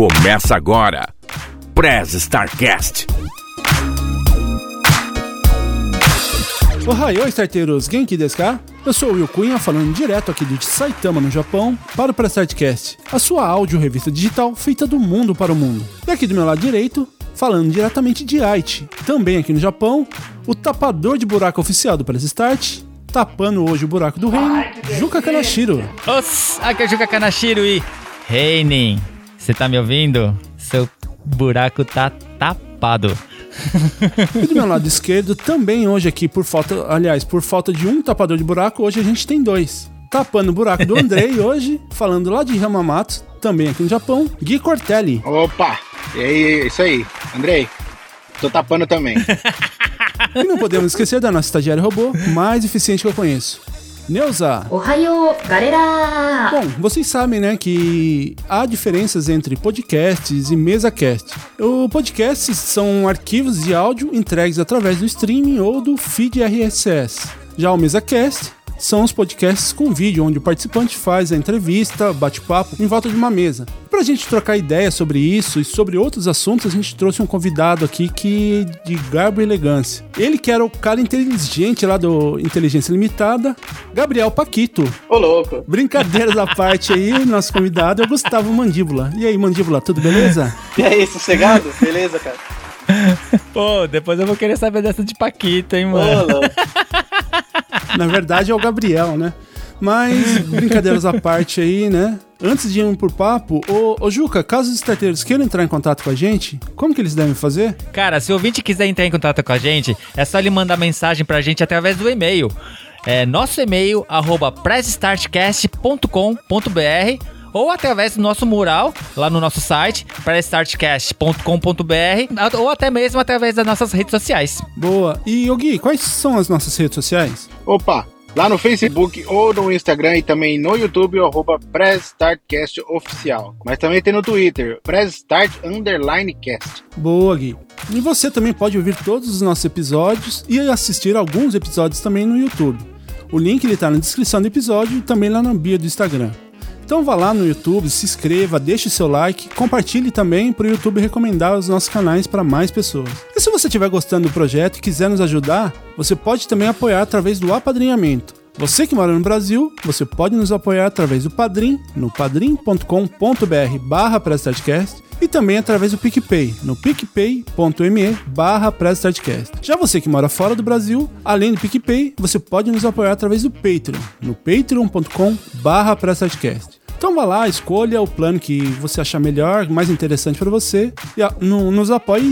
Começa agora. Prez Starcast. Ohayou, starteiros! Genki desu ka? Eu sou o Will Cunha, falando direto aqui de Saitama, no Japão, para o Prestartcast, a sua áudio revista digital feita do mundo para o mundo. E aqui do meu lado direito, falando diretamente de Aichi, também aqui no Japão, o tapador de buraco oficial do Press Start, tapando hoje o buraco do reino, Juka Kanashiro. Os, aqui é o Juka Kanashiro e Reinen, você tá me ouvindo? Seu buraco tá tapado. E do meu lado esquerdo, também hoje aqui, por falta, aliás, por falta de um tapador de buraco, hoje a gente tem dois. Tapando o buraco do Andrei hoje, falando lá de Yamamoto, também aqui no Japão, Gui Cortelli. Opa! E aí, isso aí. Andrei, tô tapando também. E não podemos esquecer da nossa estagiária robô mais eficiente que eu conheço. Neuza. Ohayou, galera! Bom, vocês sabem, né, que há diferenças entre podcasts e mesa-cast. O podcast são arquivos de áudio entregues através do streaming ou do feed RSS. Já o mesa-cast são os podcasts com vídeo, onde o participante faz a entrevista, bate-papo em volta de uma mesa. Pra gente trocar ideia sobre isso e sobre outros assuntos, a gente trouxe um convidado aqui que de garbo e elegância. Ele que era o cara inteligente lá do Inteligência Limitada, Gabriel Paquito. Ô, louco. Brincadeiras à parte aí, nosso convidado é o Gustavo Mandíbula. E aí, Mandíbula, tudo beleza? E aí, sossegado? Beleza, cara? Pô, depois eu vou querer saber dessa de Paquita, hein, Ô, mano. louco. Na verdade é o Gabriel, né? Mas, brincadeiras à parte aí, né? Antes de irmos por papo, ô, ô Juca, caso os starteiros queiram entrar em contato com a gente, como que eles devem fazer? Cara, se o ouvinte quiser entrar em contato com a gente, é só ele mandar mensagem pra gente através do e-mail. É nosso e-mail, arroba pressstartcast.com.br ou através do nosso mural lá no nosso site, pressstartcast.com.br ou até mesmo através das nossas redes sociais. Boa. E, ô Gui, quais são as nossas redes sociais? Opa! Lá no Facebook ou no Instagram e também no YouTube, o arroba Press Startcast Oficial. Mas também tem no Twitter, Press Start Underline Cast. Boa, Gui. E você também pode ouvir todos os nossos episódios e assistir alguns episódios também no YouTube. O link ele tá na descrição do episódio e também lá na bio do Instagram. Então vá lá no YouTube, se inscreva, deixe seu like, compartilhe também para o YouTube recomendar os nossos canais para mais pessoas. E se você estiver gostando do projeto e quiser nos ajudar, você pode também apoiar através do apadrinhamento. Você que mora no Brasil, você pode nos apoiar através do Padrim, no padrim.com.br barra e também através do PicPay, no picpay.me barra. Já você que mora fora do Brasil, além do PicPay, você pode nos apoiar através do Patreon, no patreon.com barra. Então vá lá, escolha o plano que você achar melhor, mais interessante para você, e a- no- nos apoie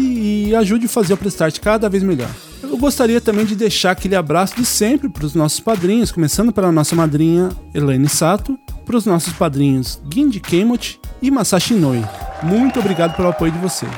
e ajude a fazer o Prestart cada vez melhor. Eu gostaria também de deixar aquele abraço de sempre para os nossos padrinhos, começando pela nossa madrinha Elaine Sato, para os nossos padrinhos Gindi Kemochi e Masashi Inoue. Muito obrigado pelo apoio de vocês.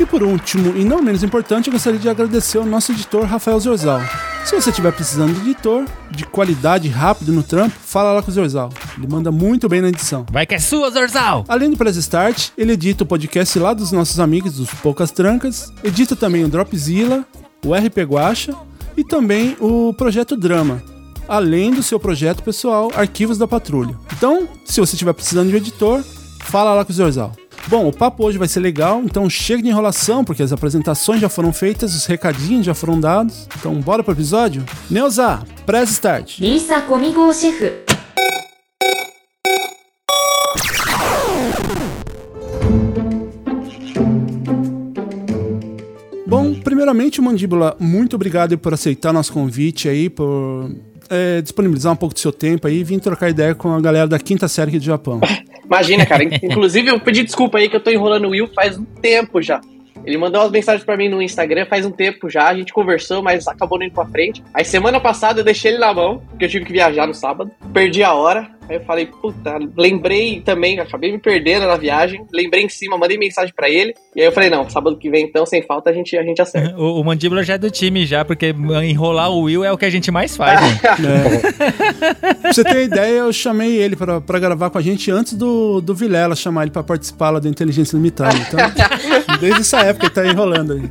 E por último, e não menos importante, eu gostaria de agradecer ao nosso editor Rafael Zorzal. Se você estiver precisando de editor, de qualidade rápido no trampo, fala lá com o Zorzal. Ele manda muito bem na edição. Vai que é sua, Zorzal! Além do Press Start, ele edita o podcast lá dos nossos amigos dos Poucas Trancas, edita também o Dropzilla, o RP Guacha e também o Projeto Drama, além do seu projeto pessoal Arquivos da Patrulha. Então, se você estiver precisando de um editor, fala lá com o Zorzal. Bom, o papo hoje vai ser legal, então chega de enrolação, porque as apresentações já foram feitas, os recadinhos já foram dados. Então bora pro episódio? Neuza, press start! Lisa comigo, chefe! Bom, primeiramente, Mandíbula, muito obrigado por aceitar nosso convite aí, por é, disponibilizar um pouco do seu tempo aí e vir trocar ideia com a galera da quinta série aqui do Japão. Imagina, cara. Inclusive, eu pedi desculpa aí que eu tô enrolando o Will faz um tempo já. Ele mandou umas mensagens pra mim no Instagram faz um tempo já, a gente conversou, mas acabou não indo pra frente. Aí semana passada eu deixei ele na mão, porque eu tive que viajar no sábado. Perdi a hora. Aí eu falei, puta, lembrei também, acabei me perdendo na viagem, lembrei em cima, mandei mensagem pra ele. E aí eu falei, não, sábado que vem então, sem falta, a gente, a gente acerta. O, o Mandíbula já é do time já, porque enrolar o Will é o que a gente mais faz, né? Pra você ter ideia, eu chamei ele pra, pra gravar com a gente antes do, do Vilela chamar ele pra participar lá da Inteligência Limitada. Então, desde essa época ele tá enrolando aí.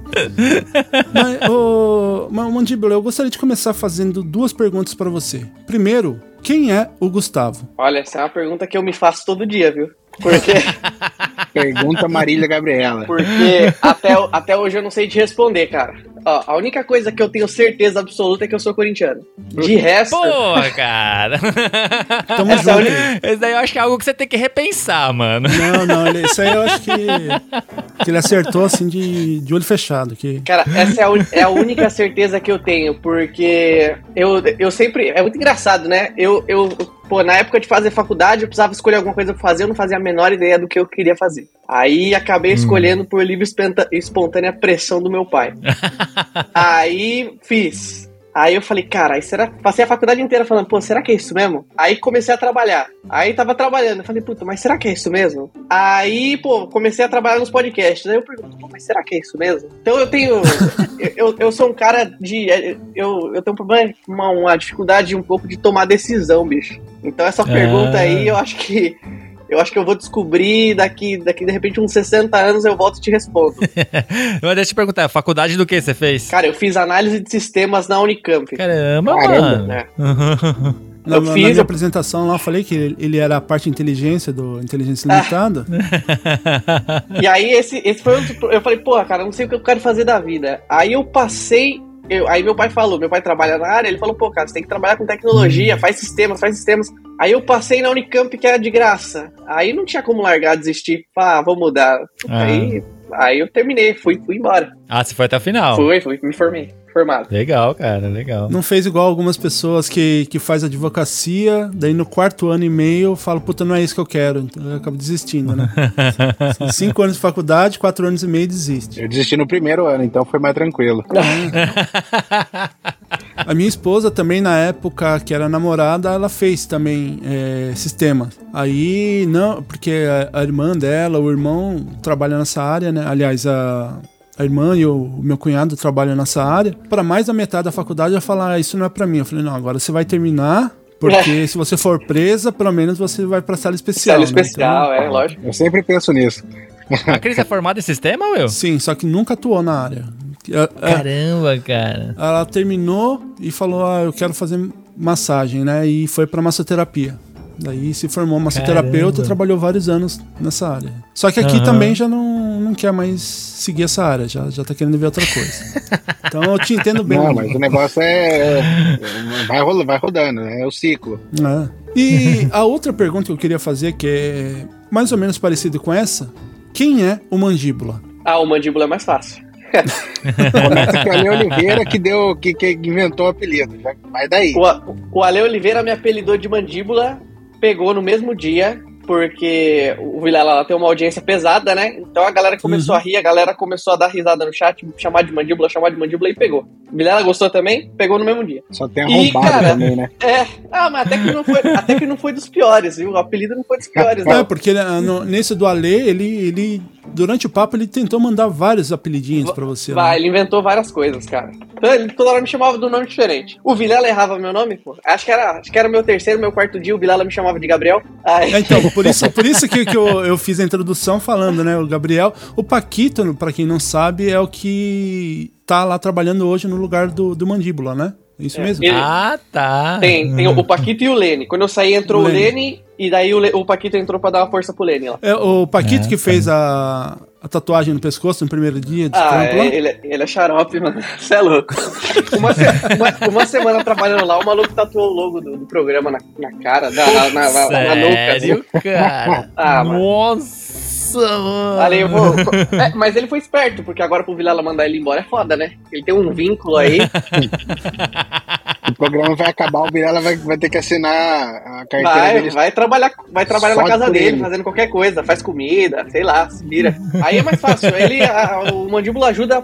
Mas, ô, Ma- Mandíbula, eu gostaria de começar fazendo duas perguntas pra você. Primeiro, quem é o Gustavo? Olha, essa é uma pergunta que eu me faço todo dia, viu? Porque Pergunta Marília Gabriela. Porque até, até hoje eu não sei te responder, cara. Ó, a única coisa que eu tenho certeza absoluta é que eu sou corintiano. De resto. Pô, cara. Tamo Essa é junto. Esse daí eu acho que é algo que você tem que repensar, mano. Não, não, ele- isso aí eu acho que, que ele acertou assim de, de olho fechado. Que... Cara, essa é a, é a única certeza que eu tenho, porque eu, eu sempre. É muito engraçado, né? Eu, eu, pô, na época de fazer faculdade, eu precisava escolher alguma coisa pra fazer, eu não fazia a menor ideia do que eu queria fazer. Aí acabei escolhendo por livre espenta- espontânea pressão do meu pai. Aí fiz. Aí eu falei, cara, aí será. Passei a faculdade inteira falando, pô, será que é isso mesmo? Aí comecei a trabalhar. Aí tava trabalhando. Eu falei, puta, mas será que é isso mesmo? Aí, pô, comecei a trabalhar nos podcasts. Aí eu pergunto, pô, mas será que é isso mesmo? Então eu tenho. eu, eu sou um cara de. Eu, eu tenho um problema, uma, uma dificuldade um pouco de tomar decisão, bicho. Então essa pergunta aí, eu acho que. Eu acho que eu vou descobrir daqui, daqui de repente, uns 60 anos eu volto e te respondo. Mas deixa eu te perguntar, faculdade do que você fez? Cara, eu fiz análise de sistemas na Unicamp. Caramba, Caramba. mano. né? Na, Eu na fiz, minha eu- apresentação lá, eu falei que ele- era a parte de inteligência do Inteligência Ah. Limitada. E aí, esse, esse foi outro. pro- Eu falei, porra, cara, eu não sei o que eu quero fazer da vida. Aí eu passei. Eu- aí meu pai falou, meu pai trabalha na área, ele falou, pô, cara, você tem que trabalhar com tecnologia, faz sistemas, faz sistemas. Aí eu passei na Unicamp, que era de graça. Aí não tinha como largar, desistir. Ah, vou mudar. Ah. Aí, aí eu terminei, fui, fui embora. Ah, você foi até o final. Fui, fui, me formei, formado. Legal, cara, legal. Não fez igual algumas pessoas que, que faz advocacia, daí no quarto ano e meio fala, puta, não é isso que eu quero. Então eu acabo desistindo, né? Cinco anos de faculdade, quatro anos e meio desiste. Eu desisti no primeiro ano, então foi mais tranquilo. A minha esposa também, na época que era namorada, ela fez também é, sistema. Aí, não, porque a, a irmã dela, o irmão trabalha nessa área, né? Aliás, a, a irmã e o, meu cunhado trabalham nessa área. Para mais da metade da faculdade, eu falar, ah, isso não é para mim. Eu falei, não, agora você vai terminar, porque se você for presa, pelo menos você vai pra sala especial. Célula né? especial, é, lógico. Eu sempre penso nisso. A Cris é formada em sistema, Will? Então, sim, só que nunca atuou na área. É, é, Caramba, cara. Ela terminou e falou: Ah, eu quero fazer massagem, né? E foi pra massoterapia. Daí se formou massoterapeuta Caramba. e trabalhou vários anos nessa área. Só que aqui Aham. também já não, não quer mais seguir essa área, já, já tá querendo ver outra coisa. então eu te entendo bem. Não, mas o negócio é. Vai, rola- vai rodando, é o ciclo. É. E a outra pergunta que eu queria fazer, que é mais ou menos parecido com essa: quem é o mandíbula? Ah, o mandíbula é mais fácil. Começa com a Ale Oliveira que deu, que, que inventou o apelido. Já vai daí. O, o Ale Oliveira me apelidou de mandíbula, pegou no mesmo dia, porque o Vilela lá tem uma audiência pesada, né? Então a galera começou a rir, a galera começou a dar risada no chat, chamar de mandíbula, chamar de mandíbula e pegou. O Vilela gostou também, pegou no mesmo dia. Só tem arrombado cara. também, né? É, ah, mas até que não foi, até que não foi dos piores, viu? O apelido não foi dos piores, Não, é porque né, no- nesse do Ale, ele, ele, durante o papo, ele tentou mandar vários apelidinhos pra você. Vai, né? ele inventou várias coisas, cara. Então, ele toda hora me chamava de um nome diferente. O Vilela errava meu nome, pô. Acho que era, acho que era meu terceiro, meu quarto dia, o Vilela me chamava de Gabriel. Aí, É, então, por isso, por isso que, que eu, eu fiz a introdução falando, né? O Gabriel. O Paquito, pra quem não sabe, é o que tá lá trabalhando hoje no lugar do, do mandíbula, né? É isso É, mesmo? ele- Ah, tá. Tem, tem o Paquito e o Lene. Quando eu saí, entrou o Lene. Lene, e daí o, Le- o Paquito entrou pra dar uma força pro Lene lá. É o Paquito É, que tá. fez a, a tatuagem no pescoço no primeiro dia de Ah, trampo é, ele, ele é xarope, mano. Você é louco. Uma, se- uma- uma semana trabalhando lá, o maluco tatuou o logo do, do programa na, na cara, na, na, na, na, na nuca. Sério, cara? Ah, mano. Nossa, mano. Vou. É, mas ele foi esperto, porque agora pro Vilela mandar ele embora é foda, né? Ele tem um vínculo aí. O programa vai acabar, o Virela vai, vai ter que assinar a carteira Vai, dele. vai trabalhar, vai trabalhar Só na casa dele, ele. fazendo qualquer coisa, faz comida, sei lá, se vira. Aí é mais fácil. Ele, a- o mandíbula ajuda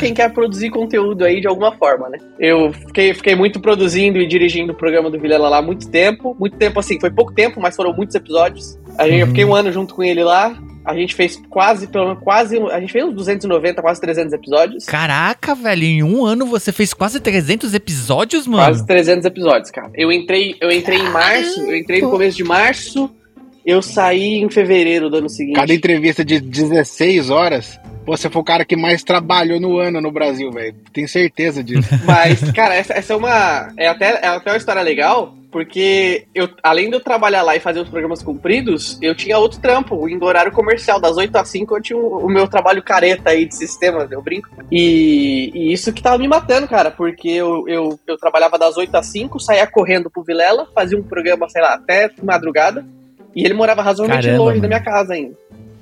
quem quer produzir conteúdo aí de alguma forma, né? Eu fiquei, fiquei muito produzindo e dirigindo o programa do Vilela lá há muito tempo. Muito tempo, assim, foi pouco tempo, mas foram muitos episódios. A gente, Eu fiquei um ano junto com ele lá. A gente fez quase, pelo menos, quase. A gente fez uns 290, quase 300 episódios. Caraca, velho, em um ano você fez quase 300 episódios, mano? Quase 300 episódios, cara. Eu entrei, eu entrei em março, eu entrei no começo de março, eu saí em fevereiro do ano seguinte. Cada entrevista de 16 horas. Você foi o cara que mais trabalhou no ano no Brasil, velho. Tenho certeza disso. Mas, cara, essa, essa é uma. É até, é até uma história legal, porque eu, além de eu trabalhar lá e fazer os programas compridos, eu tinha outro trampo, indo horário comercial, das 8 às 5 eu tinha o, o meu trabalho careta aí de sistema, eu brinco. E, e isso que tava me matando, cara, porque eu, eu, eu trabalhava das 8 às 5, saía correndo pro Vilela, fazia um programa, sei lá, até madrugada, e ele morava razoavelmente Caramba, longe da mano. minha casa ainda.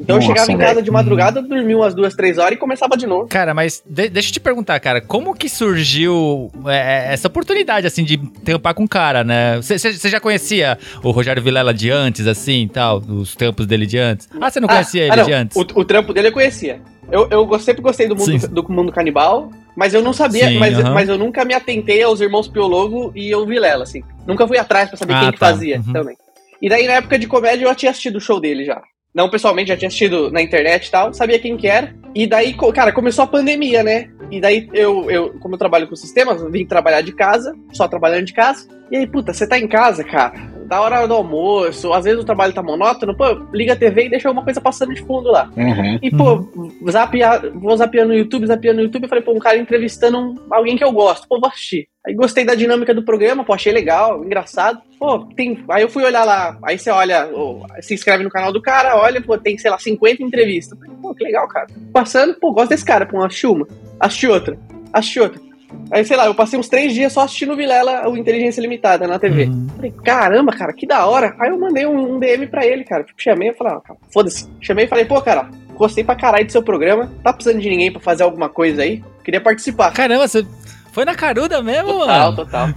Então Nossa, eu chegava em velho. casa de madrugada, dormia umas duas, três horas e começava de novo. Cara, mas de- deixa eu te perguntar, cara, como que surgiu é, essa oportunidade, assim, de tampar com o cara, né? Você já conhecia o Rogério Vilela de antes, assim, tal, os tampos dele de antes? Ah, você não conhecia ele não, de antes? O, o trampo dele eu conhecia. Eu, eu sempre gostei do mundo, do mundo canibal, mas eu não sabia, Sim, mas, mas eu nunca me atentei aos irmãos Piologo e ao Vilela, assim. Nunca fui atrás pra saber Ah, quem que tá. fazia Uhum. também. E daí, na época de comédia, eu já tinha assistido o show dele já. Não pessoalmente, já tinha assistido na internet e tal, sabia quem que era. E daí, cara, começou a pandemia, né? E daí, eu, eu como eu trabalho com sistemas, vim trabalhar de casa, só trabalhando de casa. E aí, puta, você tá em casa, cara, da hora do almoço, às vezes o trabalho tá monótono, pô, liga a TV e deixa alguma coisa passando de fundo lá. Uhum. E, pô, zapear, vou zapeando no YouTube, zapeando no YouTube, eu falei, pô, um cara entrevistando um- alguém que eu gosto, pô, vou assistir. Aí gostei da dinâmica do programa, pô, achei legal, engraçado. Pô, tem. Aí eu fui olhar lá, aí você olha, ô, se inscreve no canal do cara, olha, pô, tem, sei lá, 50 entrevistas. Pô, que legal, cara. Passando, pô, gosto desse cara, pô, assisti uma, assisti outra, assisti outra. Aí, sei lá, eu passei uns três dias só assistindo o Vilela, o Inteligência Limitada, na TV. Uhum. Falei, caramba, cara, que da hora. Aí eu mandei um, um DM pra ele, cara. Tipo, chamei e falei, ah, foda-se. Chamei e falei, pô, cara, gostei pra caralho do seu programa. Tá precisando de ninguém pra fazer alguma coisa aí? Queria participar. Caramba, você foi na caruda mesmo, Total, mano? total.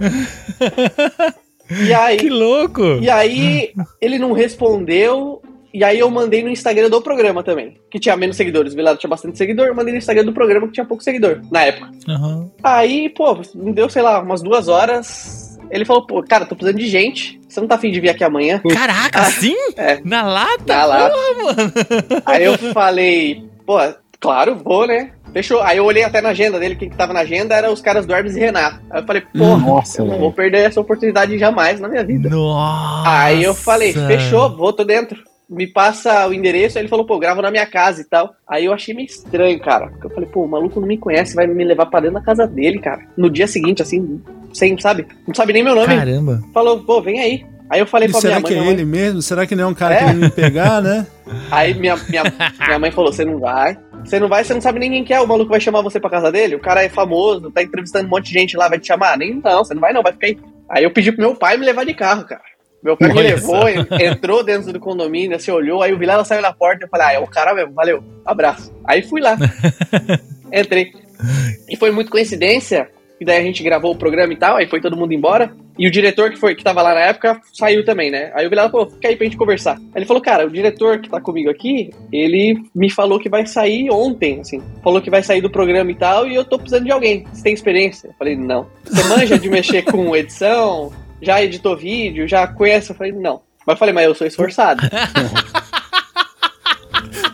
e aí, Que louco! e aí, ele não respondeu. E aí eu mandei no Instagram do programa também, que tinha menos seguidores. O Vilado tinha bastante seguidor, eu mandei no Instagram do programa que tinha pouco seguidor, na época. Uhum. Aí, pô, me deu, sei lá, umas duas horas. Ele falou, pô, cara, tô precisando de gente. Você não tá afim de vir aqui amanhã? Caraca, sim? é. Na lata? Tá lá. mano. Aí eu falei, pô, claro, vou, né? Fechou. Aí eu olhei até na agenda dele, quem que tava na agenda era os caras do Hermes e Renato. Aí eu falei, porra, Nossa, eu não vou perder essa oportunidade jamais na minha vida. Nossa! Aí eu falei, fechou, vou, tô dentro. Me passa o endereço, aí ele falou, pô, grava na minha casa e tal. Aí eu achei meio estranho, cara. Porque eu falei, pô, o maluco não me conhece, vai me levar pra dentro da casa dele, cara. No dia seguinte, assim, sem, sabe? Não sabe nem meu nome. Caramba. Falou, pô, vem aí. Aí eu falei E pra minha será mãe, que é minha mãe- ele mesmo? Será que não é um cara É. querendo me pegar, né? Aí minha, minha, minha mãe falou: você não vai. Você não vai, você não sabe nem quem que é. O maluco vai chamar você pra casa dele. O cara é famoso, tá entrevistando um monte de gente lá, vai te chamar. Nem não, você não vai não, vai ficar aí. Aí eu pedi pro meu pai me levar de carro, cara. Meu pai me levou, entrou dentro do condomínio, assim, olhou, aí o Vilela saiu na porta, eu falei, ah, é o cara mesmo, valeu, abraço. Aí fui lá, entrei. E foi muito coincidência, e daí a gente gravou o programa e tal, aí foi todo mundo embora, e o diretor que foi que tava lá na época saiu também, né? Aí o Vilela falou, fica aí pra gente conversar. Aí ele falou, cara, o diretor que tá comigo aqui, ele me falou que vai sair ontem, assim. Falou que vai sair do programa e tal, e eu tô precisando de alguém. Você tem experiência? Eu falei, não. Você manja de mexer com edição? Já editou vídeo? Já conhece? Eu falei, não. Mas eu falei, mas eu sou esforçado.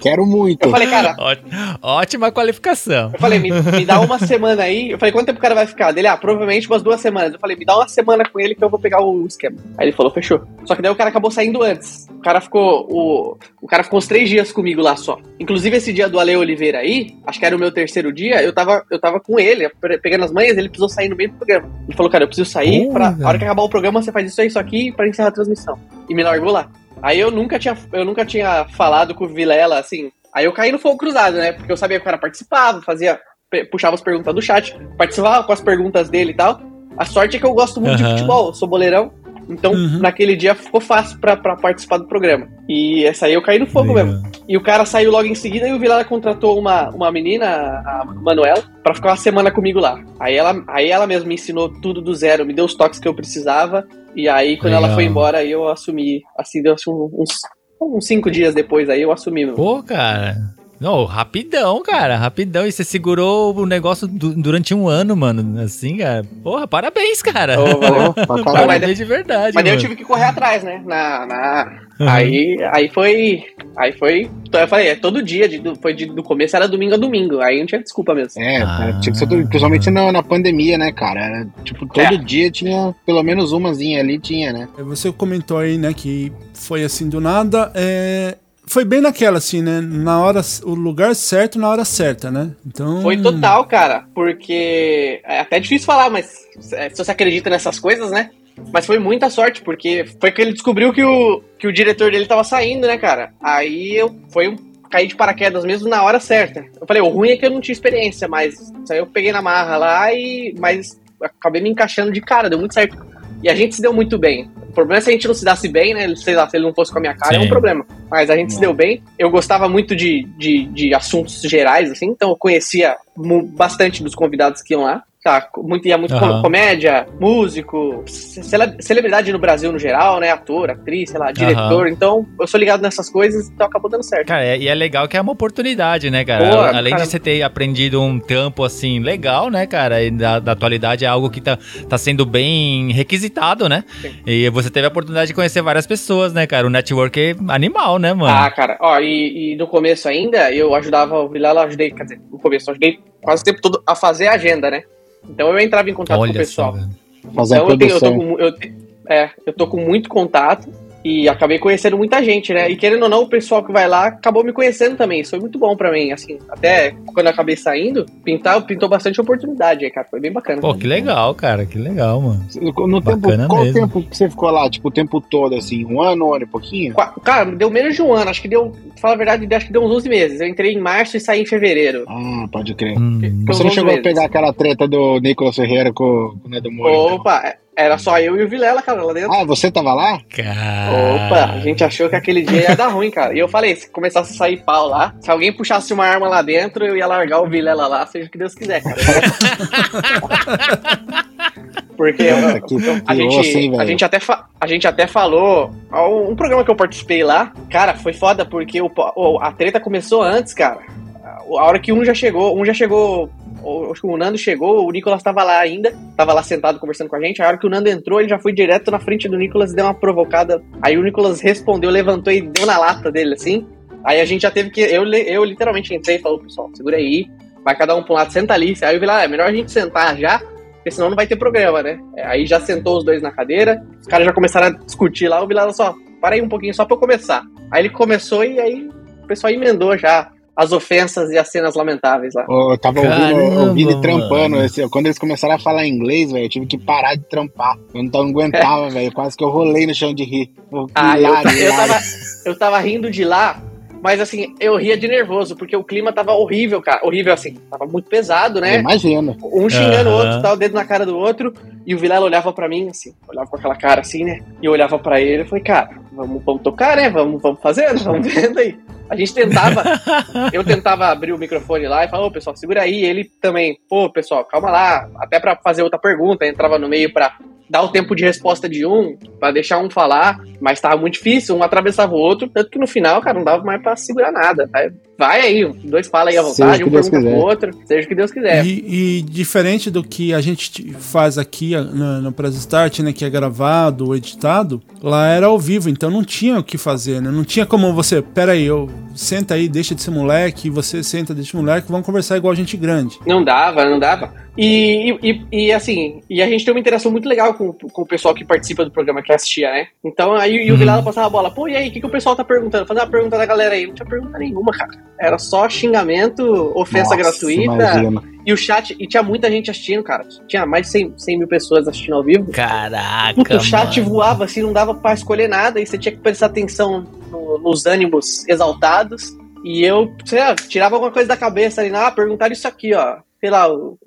Quero muito. Eu falei, cara, Ótima qualificação. Eu falei, me, me dá uma semana aí. Eu falei, quanto tempo o cara vai ficar? Dele, ah, provavelmente umas duas semanas. Eu falei, me dá uma semana com ele que eu vou pegar o esquema. Aí ele falou, fechou. Só que daí o cara acabou saindo antes. O cara ficou. O, o cara ficou uns três dias comigo lá só. Inclusive, esse dia do Ale Oliveira aí, acho que era o meu terceiro dia, eu tava, eu tava com ele, pe- pegando as manhas, ele precisou sair no meio do programa. Ele falou, cara, eu preciso sair. Pô, Pra, a hora que acabar o programa, você faz isso aí, isso aqui, pra encerrar a transmissão. E me largou lá. Aí eu nunca tinha, eu nunca tinha falado com o Vilela, assim. Aí eu caí no fogo cruzado, né? Porque eu sabia que o cara participava, fazia, puxava as perguntas do chat, participava com as perguntas dele e tal. A sorte é que eu gosto muito de Aham. futebol, sou boleirão. Então, Uhum. naquele dia ficou fácil pra, pra participar do programa. E essa aí eu caí no fogo mesmo. E o cara saiu logo em seguida e o Vilela contratou uma, uma menina, a Manuela, pra ficar uma semana comigo lá. Aí ela, aí ela mesma me ensinou tudo do zero, me deu os toques que eu precisava. E aí, quando ela Legal. foi embora, aí eu assumi, assim, deu assim, uns, uns cinco dias depois aí eu assumi. Meu. Pô, cara. Não, rapidão, cara, rapidão. E você segurou o negócio du- durante um ano, mano. Assim, cara. Porra, parabéns, cara. Ô, valeu. Parabéns de verdade, Mas daí eu mano. tive que correr atrás, né? Na, na... Uhum. Aí, aí foi. Aí foi. Então eu falei, é todo dia, de, do- foi de, do começo era domingo a domingo. Aí não tinha desculpa mesmo. É, Ah. tinha que ser tudo, principalmente na, na pandemia, né, cara? Era, tipo, todo É. dia tinha pelo menos umazinha ali, tinha, né? Você comentou aí, né, que foi assim do nada. é, Foi bem naquela, assim, né? Na hora, o lugar certo na hora certa, né? Então. Foi total, cara. Porque. É até difícil falar, mas é, se você acredita nessas coisas, né? Mas foi muita sorte, porque foi que ele descobriu que o, que o diretor dele tava saindo, né, cara? Aí eu foi um caí de paraquedas mesmo na hora certa. Eu falei, o ruim é que eu não tinha experiência, mas isso aí eu peguei na marra lá e mas acabei me encaixando de cara, deu muito certo. E a gente se deu muito bem. O problema é se a gente não se dasse bem, né? Sei lá, se ele não fosse com a minha cara, é um Sim. problema. Mas a gente se deu bem. Eu gostava muito de, de, de assuntos gerais, assim, então eu conhecia bastante dos convidados que iam lá. Tá, muito, ia muito com- comédia, músico, cele- celebridade no Brasil no geral, né? Ator, atriz, sei lá, diretor. Então, eu sou ligado nessas coisas, então acabou dando certo. Cara, é- e é legal que é uma oportunidade, né, cara? Pô, Além cara. de você ter aprendido um campo, assim, legal, né, cara? E da, da atualidade é algo que tá, tá sendo bem requisitado, né? Sim. E você teve a oportunidade de conhecer várias pessoas, né, cara? O network é animal, né, mano? Ah, cara, ó, e, e no começo ainda, eu ajudava o Vilela, eu ajudei, quer dizer, no começo, eu ajudei quase o tempo todo a fazer a agenda, né? Então eu entrava em contato com o Olha só, pessoal. a Então eu, tenho, eu, tô com, eu, é, eu tô com muito contato e acabei conhecendo muita gente, né? E querendo ou não, o pessoal que vai lá acabou me conhecendo também. Isso foi muito bom pra mim, assim. Até quando eu acabei saindo, pintar, pintou bastante oportunidade aí, cara. Foi bem bacana. Pô, que legal, cara, que legal, mano. No tempo, Bacana qual o mesmo. tempo que você ficou lá? Tipo, o tempo todo, assim? Um ano, um ano e pouquinho? Qua- Cara, deu menos de um ano. Acho que deu, pra falar a verdade, acho que deu uns 11 meses. Eu entrei em março e saí em fevereiro. Ah, pode crer. Hum. Você não chegou a meses. pegar aquela treta do Nicolas Ferreira com, com o Nedo Moura? então? Opa, é- era só eu e o Vilela, cara, lá dentro. Ah, você tava lá? Cara. Opa, a gente achou que aquele dia ia dar ruim, cara. E eu falei, se começasse a sair pau lá, se alguém puxasse uma arma lá dentro, eu ia largar o Vilela lá, seja o que Deus quiser, cara. Porque eu- que- eu- a, que gente, osso, hein, a, gente até a gente até falou, um programa que eu participei lá, cara, foi foda, porque o, a treta começou antes, cara. A hora que um já chegou, um já chegou, acho que o Nando chegou, o Nicolas tava lá ainda, tava lá sentado conversando com a gente. A hora que o Nando entrou, ele já foi direto na frente do Nicolas e deu uma provocada. Aí o Nicolas respondeu, levantou e deu na lata dele, assim. Aí a gente já teve que. Eu, eu literalmente entrei e falei, pessoal, segura aí, vai cada um pra um lado, senta ali. Aí eu vi lá, é melhor a gente sentar já, porque senão não vai ter programa, né? É, Aí já sentou os dois na cadeira, os caras já começaram a discutir lá, eu vi lá só, para aí um pouquinho só pra eu começar. Aí ele começou e aí o pessoal emendou já as ofensas e as cenas lamentáveis lá. Eu tava ouvindo, Caramba, ouvindo e trampando. esse- quando eles começaram a falar inglês, velho, eu tive que parar de trampar. Eu não, tava- não aguentava, velho. Quase que eu rolei no chão de rir. Que Ah, eu, hilário, eu, hilário. tava, eu tava rindo de lá, mas assim, eu ria de nervoso, porque o clima tava horrível, cara. Horrível assim, tava muito pesado, né? Imagina. Um xingando o outro, tava o dedo na cara do outro, e o Vilela olhava pra mim, assim, olhava com aquela cara assim, né? E eu olhava pra ele e falei, cara, vamos, vamos tocar, né? Vamos, vamos fazendo, vamos vendo aí. A gente tentava, eu tentava abrir o microfone lá e falar, ô pessoal, segura aí. Ele também, pô, pessoal, calma lá, até pra fazer outra pergunta, entrava no meio pra dar o tempo de resposta de um, pra deixar um falar, mas tava muito difícil, um atravessava o outro, tanto que no final, cara, não dava mais pra segurar nada. Vai, vai aí, dois fala aí à Seja vontade, que um Deus pergunta pro quiser. outro, seja o que Deus quiser. E, e diferente do que a gente faz aqui a- no, no Press Start, né, que é gravado ou editado, lá era ao vivo, então não tinha o que fazer, né? Não tinha como você, pera aí, eu senta aí, deixa de ser moleque, você senta, deixa de moleque, vamos conversar igual gente grande. Não dava, não dava. E, e, e, assim, e a gente tem uma interação muito legal com, com o pessoal que participa do programa, que assistia, né? Então aí o Vilado passava a bola, pô, e aí, o que, que o pessoal tá perguntando? Fazer uma pergunta da galera aí. Não tinha pergunta nenhuma, cara. Era só xingamento, ofensa Nossa, gratuita. imagina. E o chat, e tinha muita gente assistindo, cara. Tinha mais de 100, 100 mil pessoas assistindo ao vivo. Caraca, Puta, o chat mano. voava assim, não dava pra escolher nada, e você tinha que prestar atenção no- nos ânimos exaltados. E eu, sei lá, tirava alguma coisa da cabeça ali, ah, perguntaram isso aqui, ó. Sei lá, o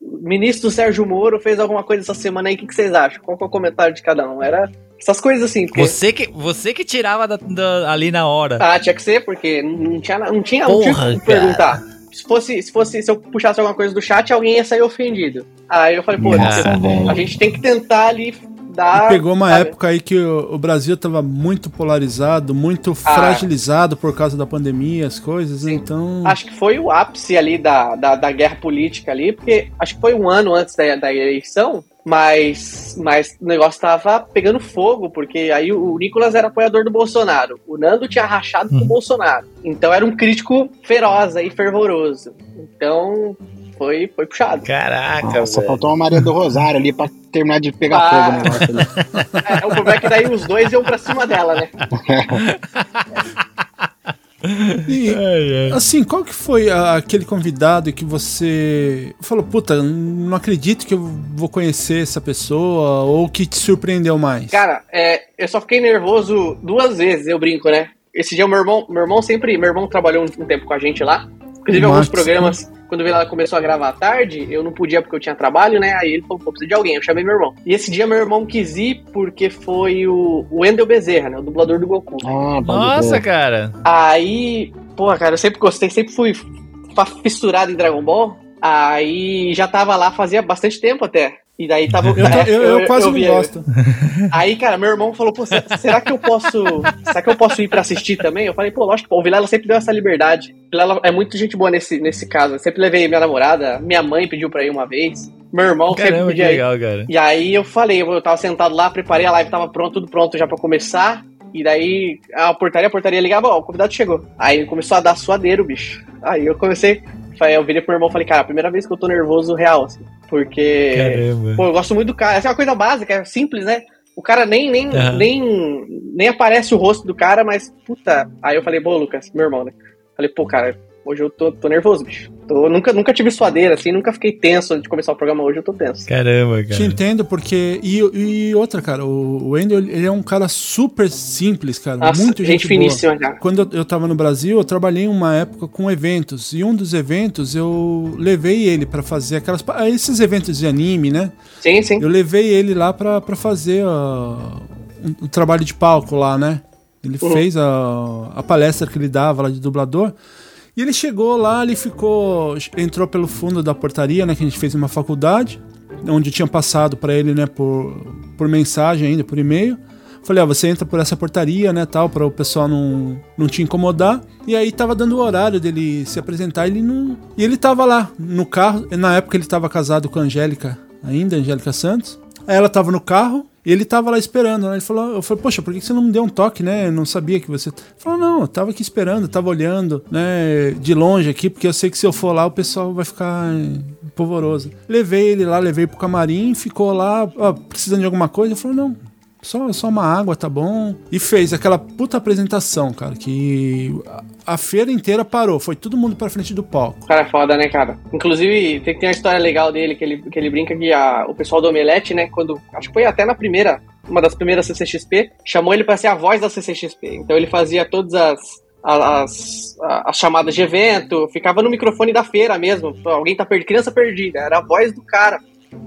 ministro Sérgio Moro fez alguma coisa essa semana aí, o que, que vocês acham? Qual que é o comentário de cada um? Era essas coisas assim, porque. Você que, você que tirava da- da- ali na hora. Ah, tinha que ser, porque não tinha, não tinha, não tinha Porra, que perguntar. Se fosse, se fosse, se eu puxasse alguma coisa do chat, alguém ia sair ofendido. Aí eu falei, pô, Nossa, a gente tem que tentar ali E pegou uma sabe? época aí que o, o Brasil tava muito polarizado, muito Ah. fragilizado por causa da pandemia, as coisas, Sim. então... Acho que foi o ápice ali da, da, da guerra política ali, porque acho que foi um ano antes da, da eleição, mas, mas o negócio tava pegando fogo, porque aí o Nicolas era apoiador do Bolsonaro, o Nando tinha rachado com o Bolsonaro, então era um crítico feroz e fervoroso. Então foi, foi puxado. Caraca, Nossa, velho. faltou uma Maria do Rosário ali pra terminar de pegar Ah. fogo o negócio ali. É, o problema é que daí os dois iam pra cima dela, né? E, assim, qual que foi a- aquele convidado que você falou, puta, não acredito que eu vou conhecer essa pessoa, ou que te surpreendeu mais? Cara, é, eu só fiquei nervoso duas vezes, eu brinco, né? Esse dia o meu irmão, meu irmão sempre, meu irmão trabalhou um, um tempo com a gente lá. Inclusive, O alguns Max, programas, quando ela começou a gravar à tarde, eu não podia porque eu tinha trabalho, né? Aí ele falou, pô, preciso de alguém. Eu chamei meu irmão. E esse dia meu irmão quis ir porque foi o, o Wendel Bezerra, né? O dublador do Goku. Ah, Nossa, cara. Aí, porra, cara, eu sempre gostei, sempre fui fissurado em Dragon Ball. Aí já tava lá fazia bastante tempo até. E daí tava. Eu, tô- eu- eu quase não gosto. Aí, cara, meu irmão falou, pô, se- será que eu posso. Será que eu posso ir pra assistir também? Eu falei, pô, lógico, pô, o Vilela sempre deu essa liberdade. O Vilela é muito gente boa nesse, nesse caso. Eu sempre levei minha namorada, minha mãe pediu pra ir uma vez. Meu irmão sempre Caramba, que podia ir. legal, cara. E aí eu falei, eu tava sentado lá, preparei a live, tava pronto, tudo pronto já pra começar. E daí a portaria, a portaria ligava, ó, o convidado chegou. Aí começou a dar suadeiro, bicho. Aí eu comecei, falei, eu virei pro meu irmão e falei, cara, a primeira vez que eu tô nervoso real, assim. Porque, Caramba. pô, eu gosto muito do cara. Essa é uma coisa básica, é simples, né? O cara nem, nem, Aham. nem, nem aparece o rosto do cara, mas, puta. Aí eu falei, pô, Lucas, meu irmão, né? Falei, pô, cara, hoje eu tô, tô nervoso, bicho. Tô, nunca, nunca tive suadeira, assim, nunca fiquei tenso antes de começar o programa. Hoje eu tô tenso. Caramba, Te cara. entendo, porque. E, e outra, cara, o Wendel, ele é um cara super simples, cara. Nossa, muito gente, gente boa. finíssima, cara. Quando eu, eu tava no Brasil, eu trabalhei uma época com eventos. E um dos eventos eu levei ele pra fazer aquelas. Esses eventos de anime, né? Sim, sim. Eu levei ele lá pra, pra fazer ó, um, um trabalho de palco lá, né? Ele Uhum. fez a, a palestra que ele dava lá de dublador. E ele chegou lá, ele ficou. entrou pelo fundo da portaria, né? Que a gente fez uma faculdade, onde tinha passado pra ele, né? Por, por mensagem ainda, por e-mail. Falei, ó, você entra por essa portaria, né, tal, para o pessoal não, não te incomodar. E aí tava dando o horário dele se apresentar, ele não... E ele tava lá, no carro, na época ele tava casado com a Angélica, ainda, Angélica Santos. Aí ela tava no carro, e ele tava lá esperando, né? Ele falou, eu falei, poxa, por que você não me deu um toque, né? Eu não sabia que você... Ele falou, não, eu tava aqui esperando, tava olhando, né, de longe aqui, porque eu sei que se eu for lá, o pessoal vai ficar eh, polvoroso. Levei ele lá, levei pro camarim, ficou lá, ó, precisando de alguma coisa? Ele falou, não, só, só uma água, tá bom? E fez aquela puta apresentação, cara, que a, feira inteira parou. Foi todo mundo pra frente do palco. O cara é foda, né, cara? Inclusive, tem, tem uma história legal dele, que ele, que ele brinca que a- o pessoal do Omelete, né, quando. Acho que foi até na primeira, uma das primeiras CCXP, chamou ele pra ser a voz da CCXP. Então ele fazia todas as. As, as chamadas de evento, ficava no microfone da feira mesmo. Alguém tá perdido, criança perdida, era a voz do cara.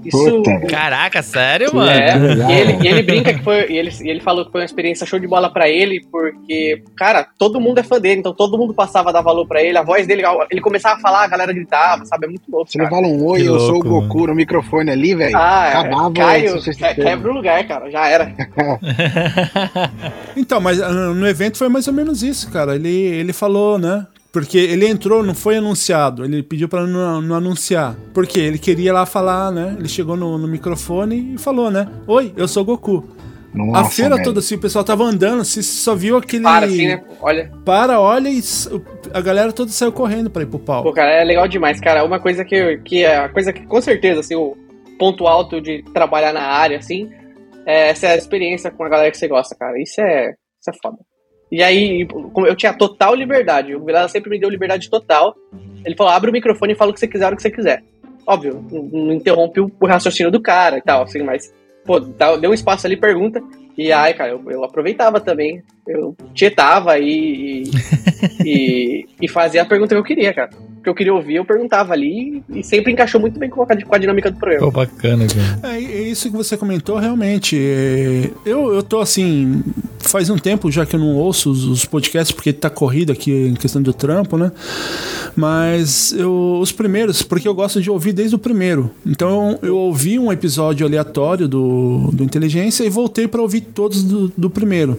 Isso. Caraca, sério, mano? É, e ele, e ele brinca que foi. E ele, e ele falou que foi uma experiência show de bola pra ele, porque, cara, todo mundo é fã dele, então todo mundo passava a dar valor pra ele. A voz dele, ele começava a falar, a galera gritava, sabe? É muito louco. Você não fala um oi, Que eu sou o louco, Goku no microfone ali, velho. Ah, é, Acabava Caio, que- quebra o lugar, cara, já era. Então, mas ah, no evento foi mais ou menos isso, cara. Ele, ele falou, né? Porque ele entrou, não foi anunciado. Ele pediu pra não, não anunciar. Porque ele queria lá falar, né? Ele chegou no, no microfone e falou, né? Oi, eu sou o Goku. Nossa, a feira velho. toda, assim, o pessoal tava andando, assim, só viu aquele. Para assim, né? Olha, Para, olha e a galera toda saiu correndo pra ir pro pô, palco. cara, é legal demais, cara. Uma coisa que, que é a coisa que, com certeza, assim, o ponto alto de trabalhar na área, assim, é essa experiência com a galera que você gosta, cara. Isso é, isso é foda. E aí, como eu tinha total liberdade. O Vilela sempre me deu liberdade total. Ele falou: abre o microfone e fala o que você quiser, o que você quiser. Óbvio, não, interrompe o, o raciocínio do cara e tal, assim, mas, pô, deu um espaço ali, pergunta. E aí, cara, eu, eu aproveitava também. Eu tietava e, e, e, e fazia a pergunta que eu queria, cara. Que eu queria ouvir, eu perguntava ali e sempre encaixou muito bem com a, com a dinâmica do programa. Pô, bacana, cara. É, é isso que você comentou, realmente. é, eu, eu tô assim, faz um tempo já que eu não ouço os, os podcasts, porque tá corrido aqui em questão do trampo, né? Mas eu, os primeiros, porque eu gosto de ouvir desde o primeiro. Então eu ouvi um episódio aleatório do, do Inteligência e voltei para ouvir todos do, do primeiro.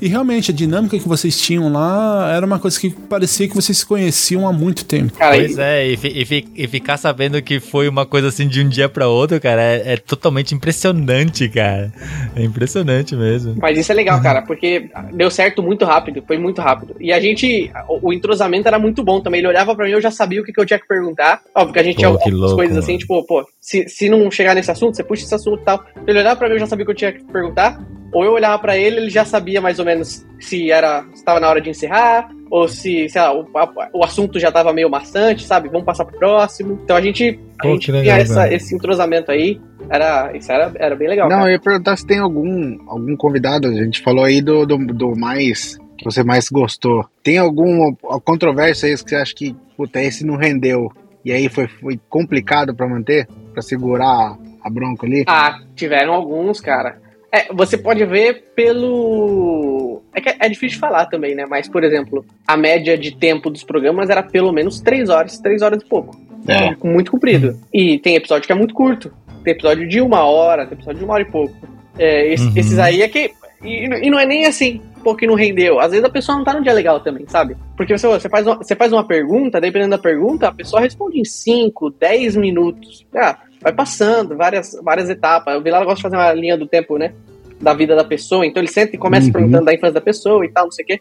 E realmente a dinâmica que vocês tinham lá era uma coisa que parecia que vocês se conheciam há muito tempo. Cara, Pois e- é, e, e e ficar sabendo que foi uma coisa assim de um dia pra outro, cara, é, é totalmente impressionante, cara. É impressionante mesmo. Mas isso é legal, cara, porque deu certo muito rápido, foi muito rápido. E a gente, o, o entrosamento era muito bom também. Ele olhava pra mim, eu já sabia o que, que eu tinha que perguntar. Óbvio que a gente Pô, tinha algumas louco, coisas assim, mano. tipo, pô, se, se não chegar nesse assunto, você puxa esse assunto e tal. Ele olhava pra mim, eu já sabia o que eu tinha que perguntar. Ou eu olhava pra ele, ele já sabia mais ou menos se era se tava na hora de encerrar, ou se, sei lá, o, a- o assunto já tava meio maçante, sabe? Vamos passar pro próximo. Então a gente, a Pô, gente que tinha legal, essa- esse entrosamento aí. Era, isso era, era bem legal. Não, cara. eu ia perguntar se tem algum, algum convidado. A gente falou aí do, do, do mais. que você mais gostou. Tem alguma controvérsia aí que você acha que, puta, esse não rendeu? E aí foi, foi complicado pra manter? Pra segurar a, a bronca ali? Ah, tiveram alguns, cara. É, você pode ver pelo. É que é, difícil de falar também, né? Mas, por exemplo, a média de tempo dos programas era pelo menos 3 horas, 3 horas e pouco. É. Muito comprido. E tem episódio que é muito curto. Tem episódio de uma hora, tem episódio de uma hora e pouco. É, esse- Uhum. Esses aí é que. E, e não é nem assim, pô, que não rendeu. Às vezes a pessoa não tá no dia legal também, sabe? Porque você, você, faz, uma, você faz uma pergunta, dependendo da pergunta, a pessoa responde em 5, 10 minutos. Ah, vai passando várias, várias etapas. O Vilar gosta de fazer uma linha do tempo, né? Da vida da pessoa. Então ele senta e começa Uhum. perguntando da infância da pessoa e tal, não sei o quê.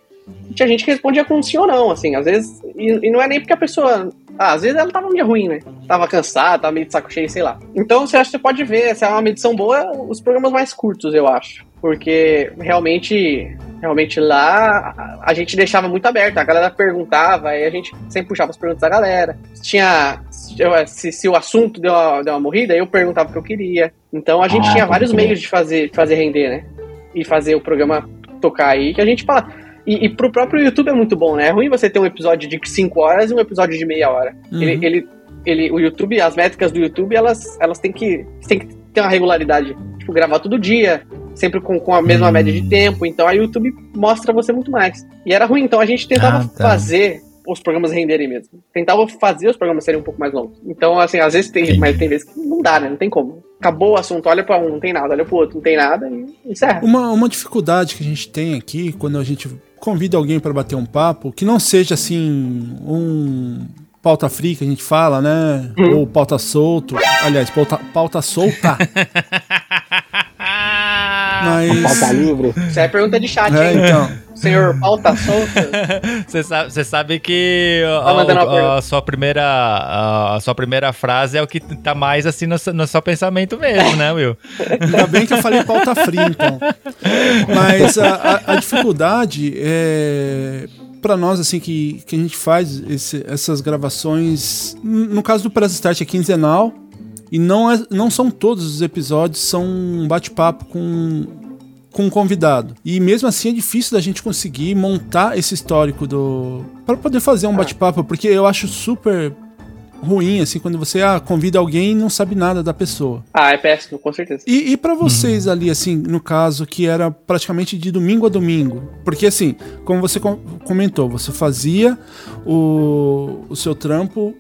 E tinha gente que respondia com sim ou não, assim. Às vezes. E, e não é nem porque a pessoa. Ah, às vezes ela tava num dia ruim, né? Tava cansada, tava meio de saco cheio, sei lá. Então você acha que você pode ver, se é uma medição boa, os programas mais curtos, eu acho. Porque realmente. Realmente lá a- gente deixava muito aberto, a galera perguntava, aí a gente sempre puxava as perguntas da galera. Se Tinha. se Se, o assunto deu uma, deu uma morrida, eu perguntava o que eu queria. Então a gente Ah, tinha vários meios de fazer, de fazer render, né? E fazer o programa tocar aí, que a gente fala. E, e pro próprio YouTube é muito bom, né? É ruim você ter um episódio de 5 horas e um episódio de meia hora. Uhum. Ele, ele, ele, o YouTube, as métricas do YouTube, elas, elas têm que, tem que ter uma regularidade. Tipo, gravar todo dia, sempre com, com a mesma Hum. média de tempo. Então a YouTube mostra você muito mais. E era ruim, então a gente tentava Ah, tá. fazer os programas renderem mesmo. Tentava fazer os programas serem um pouco mais longos. Então, assim, às vezes tem, Entendi. mas tem vezes que não dá, né? Não tem como. Acabou o assunto, olha pra um, não tem nada, olha pro outro, não tem nada e encerra. Uma, uma dificuldade que a gente tem aqui quando a gente convida alguém para bater um papo, que não seja assim um pauta free que a gente fala, né? Ou pauta solto. Aliás, pauta, pauta solta. Mas. Pauta livre. Isso é pergunta de chat, É, hein? então. Senhor pauta solta. Você sabe, sabe que a, a, pergunta. sua primeira, a, a sua primeira frase é o que tá mais assim no, seu- no seu pensamento mesmo, né, Will? Ainda bem que eu falei pauta free, então. Mas a, a- a dificuldade é para nós assim que, que a gente faz esse- essas gravações, no caso do Press Start é quinzenal e não, é, não são todos os episódios são um bate-papo com com um convidado. E mesmo assim é difícil da gente conseguir montar esse histórico do para poder fazer um bate-papo, porque eu acho super ruim assim quando você ah, convida alguém e não sabe nada da pessoa. Ah, é péssimo, com certeza. E, e para vocês ali, assim, no caso, que era praticamente de domingo a domingo? Porque, assim, como você com- comentou, você fazia o, o seu trampo,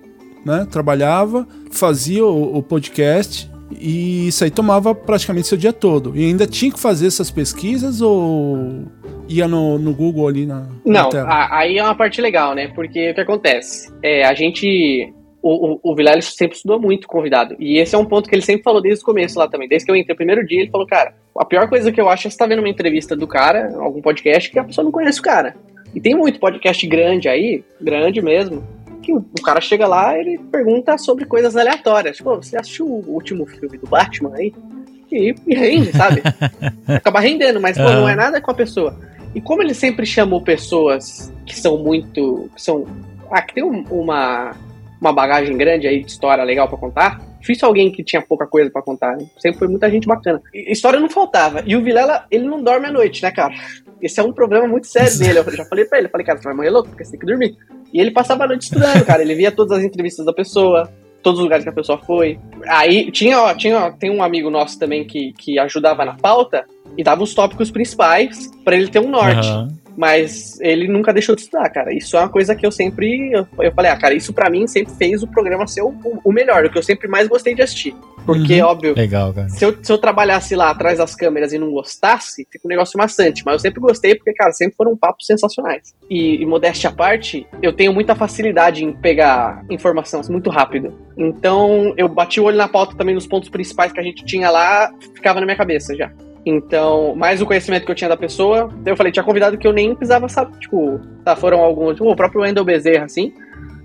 né? Trabalhava, fazia o, o podcast e isso aí tomava praticamente seu dia todo. E ainda tinha que fazer essas pesquisas ou ia no, no Google ali na, na Não, tela? a- aí é uma parte legal, né? Porque o que acontece? É, a gente. O, o, o Vilela sempre estudou muito convidado. E esse é um ponto que ele sempre falou desde o começo lá também. Desde que eu entrei o primeiro dia, ele falou, cara, a pior coisa que eu acho é você estar vendo uma entrevista do cara, algum podcast, que a pessoa não conhece o cara. E tem muito podcast grande aí, grande mesmo, que o, o cara chega lá e ele pergunta sobre coisas aleatórias. Tipo, você assistiu o último filme do Batman aí? E, e rende, sabe? Acaba rendendo, mas pô, não é nada com a pessoa. E como ele sempre chamou pessoas que são muito. que são. Ah, que tem um- uma, uma bagagem grande aí de história legal pra contar. Difícil alguém que tinha pouca coisa pra contar. Né? Sempre foi muita gente bacana. E história não faltava. E o Vilela, ele não dorme à noite, né, cara? Esse é um problema muito sério dele. Eu já falei pra ele, eu falei, cara, você vai morrer louco, porque você tem que dormir. E ele passava a noite estudando, cara. Ele via todas as entrevistas da pessoa, todos os lugares que a pessoa foi. Aí tinha, ó, tinha, ó, tem um amigo nosso também que, que ajudava na pauta e dava os tópicos principais pra ele ter um norte. Aham. Mas ele nunca deixou de estudar, cara. Isso é uma coisa que eu sempre. Eu, eu falei, ah, cara, isso pra mim sempre fez o programa ser o, o melhor, o que eu sempre mais gostei de assistir. Porque, óbvio, Legal, cara. se eu, se eu trabalhasse lá atrás das câmeras e não gostasse, fica um negócio maçante. Mas eu sempre gostei porque, cara, sempre foram papos sensacionais. E, e modéstia à parte, eu tenho muita facilidade em pegar informação muito rápido. Então, eu bati o olho na pauta também nos pontos principais que a gente tinha lá, ficava na minha cabeça já. Então, mais o conhecimento que eu tinha da pessoa. Eu falei, tinha convidado que eu nem precisava saber. Tipo, tá, foram alguns. Tipo, o próprio Wendel Bezerra, assim.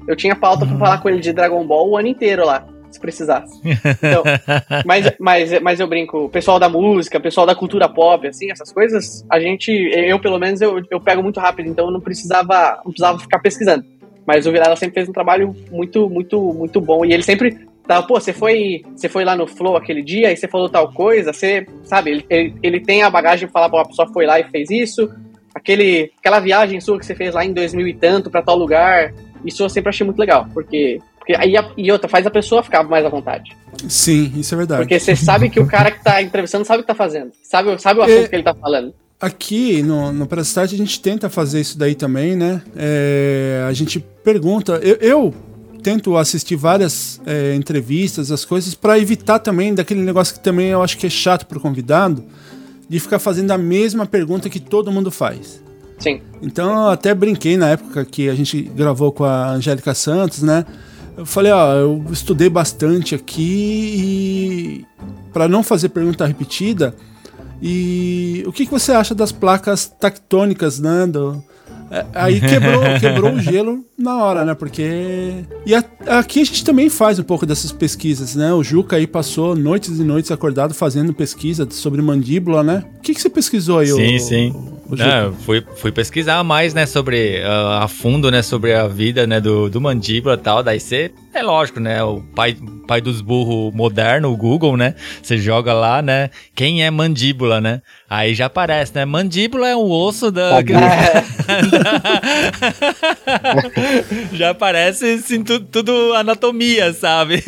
Eu tinha pauta pra falar com ele de Dragon Ball o ano inteiro lá. se precisasse. Então, mas, mas, mas eu brinco, o pessoal da música, o pessoal da cultura pop, assim, essas coisas, a gente, eu pelo menos, eu, eu pego muito rápido, então eu não precisava, não precisava ficar pesquisando. Mas o Vilela sempre fez um trabalho muito, muito, muito bom. E ele sempre tava, pô, você foi, você foi lá no Flow aquele dia e você falou tal coisa, você, sabe, ele, ele, ele tem a bagagem de falar, pô, a pessoa foi lá e fez isso, aquele, aquela viagem sua que você fez lá em 2000 e tanto pra tal lugar, isso eu sempre achei muito legal, porque, porque aí a, e outra, faz a pessoa ficar mais à vontade. Sim, isso é verdade. Porque você sabe que o cara que tá entrevistando sabe o que tá fazendo, sabe, sabe o assunto É. que ele tá falando. Aqui no, no Press Start a gente tenta fazer isso daí também, né? É, a gente pergunta. Eu, eu tento assistir várias é, entrevistas, as coisas, para evitar também daquele negócio que também eu acho que é chato pro convidado, de ficar fazendo a mesma pergunta que todo mundo faz. Sim. Então eu até brinquei na época que a gente gravou com a Angélica Santos, né? Eu falei, ó, eu estudei bastante aqui e para não fazer pergunta repetida, e o que, que você acha das placas tectônicas, né? Do, aí quebrou, quebrou o gelo na hora, né? Porque. E a- aqui a gente também faz um pouco dessas pesquisas, né? O Juca aí passou noites e noites acordado fazendo pesquisa sobre mandíbula, né? O que, que você pesquisou aí, Sim, ô- sim. ô Juca? Não, eu fui, fui pesquisar mais, né, sobre ah, a fundo, né, sobre a vida, né, do, do mandíbula e tal. Daí você, é lógico, né, o pai, pai dos burros moderno, o Google, né, você joga lá, né, quem é mandíbula, né? Aí já aparece, né, mandíbula é o osso da... já aparece, assim, tudo, tudo anatomia, sabe?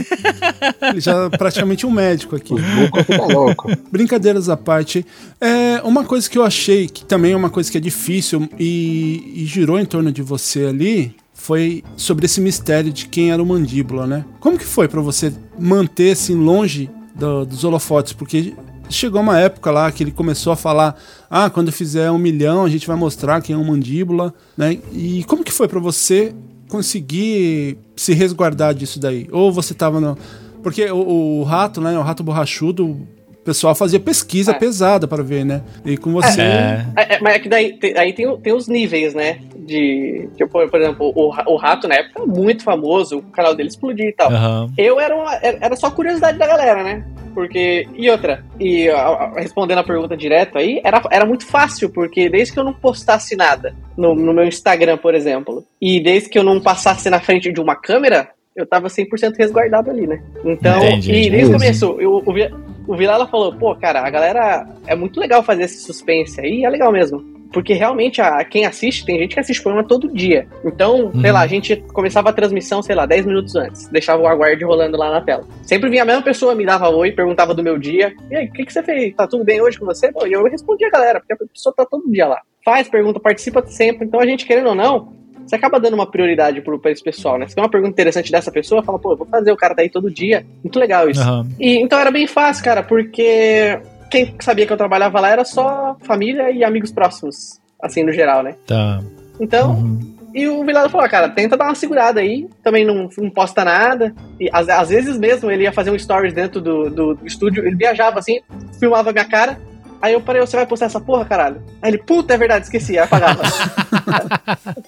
Ele já é praticamente um médico aqui. O Buco fica louco. Brincadeiras à parte, é uma coisa que eu achei que também é uma coisa que é difícil e, e girou em torno de você ali foi sobre esse mistério de quem era o mandíbula, né? Como que foi pra você manter assim longe do- dos holofotes? Porque chegou uma época lá que ele começou a falar: ah, quando fizer um milhão a gente vai mostrar quem é o mandíbula, né? E como que foi pra você conseguir se resguardar disso daí? Ou você tava no. Porque o, o rato, né? O rato borrachudo, pessoal fazia pesquisa É. pesada pra ver, né? E com você. É. É, é, mas é que daí tem, aí tem, tem os níveis, né? De. Tipo, por, exemplo, o, o Rato na época muito famoso, o canal dele explodiu e tal. Aham. Eu era, uma- era era só curiosidade da galera, né? Porque. E outra, e a- a- respondendo a pergunta direto aí, era, era muito fácil, porque desde que eu não postasse nada no, no meu Instagram, por exemplo, e desde que eu não passasse na frente de uma câmera, eu tava 100% resguardado ali, né? Então, Entendi. e desde o começo, eu, o, o Vilela falou, pô, cara, a galera é muito legal fazer esse suspense aí, é legal mesmo. Porque realmente, a, quem assiste, tem gente que assiste programa todo dia. Então, sei Uhum. lá, a gente começava a transmissão, sei lá, 10 minutos antes. Deixava o aguarde rolando lá na tela. Sempre vinha a mesma pessoa, me dava oi, perguntava do meu dia. E aí, o que, que você fez? Tá tudo bem hoje com você? E eu respondia a galera, porque a pessoa tá todo dia lá. Faz pergunta, participa sempre. Então a gente, querendo ou não, você acaba dando uma prioridade pro, pra esse pessoal, né? Se tem uma pergunta interessante dessa pessoa, fala, pô, eu vou fazer, o cara tá aí todo dia. Muito legal isso. Aham. E, então era bem fácil, cara, porque quem sabia que eu trabalhava lá era só família e amigos próximos, assim, no geral, né? Tá. Então, Uhum. e o Vilela falou, "Ah, cara, tenta dar uma segurada aí, também não, não posta nada. E às, às vezes mesmo ele ia fazer um stories dentro do, do, do estúdio, ele viajava assim, filmava a minha cara. Aí eu parei, você vai postar essa porra, caralho? Aí ele, puta, é verdade, esqueci, aí apagava.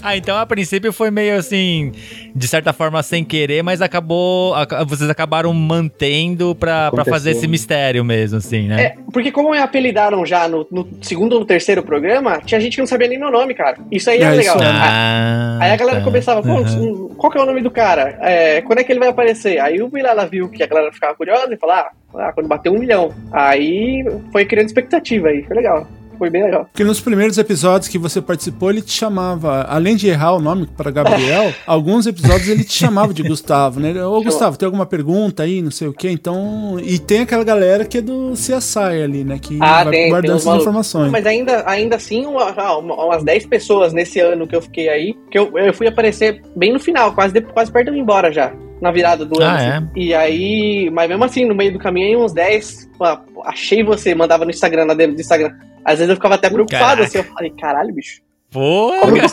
Ah, então a princípio foi meio assim, de certa forma sem querer, mas acabou. aca- vocês acabaram mantendo pra, pra fazer esse mistério mesmo, assim, né? É, porque como me apelidaram já no, no segundo ou no terceiro programa, tinha gente que não sabia nem meu nome, cara. Isso aí É, era legal. isso é. Ah, Aí a galera tá. começava, pô, Uhum. qual que é o nome do cara? É, quando é que ele vai aparecer? Aí o Vilela viu que a galera ficava curiosa e falou, ah, ah, quando bateu um milhão. Aí foi criando expectativa aí, foi legal. Foi bem legal. Porque nos primeiros episódios que você participou, ele te chamava, além de errar o nome para Gabriel, alguns episódios ele te chamava de Gustavo, né? Ô Gustavo, tem alguma pergunta aí, não sei o quê? Então. E tem aquela galera que é do CSI ali, né? Que Ah, vai tem, guardando essas malucos. informações. Mas ainda, ainda assim, uma- ah, uma- umas 10 pessoas nesse ano que eu fiquei aí, que eu, eu fui aparecer bem no final, quase, de- quase perto de eu ir embora já. Na virada do ano. Ah, assim. E aí, mas mesmo assim, no meio do caminho, aí uns 10, pô, achei você, mandava no Instagram, na DM do Instagram. Às vezes eu ficava até preocupado, Caraca. assim, eu falei, caralho, bicho, Pô, Como que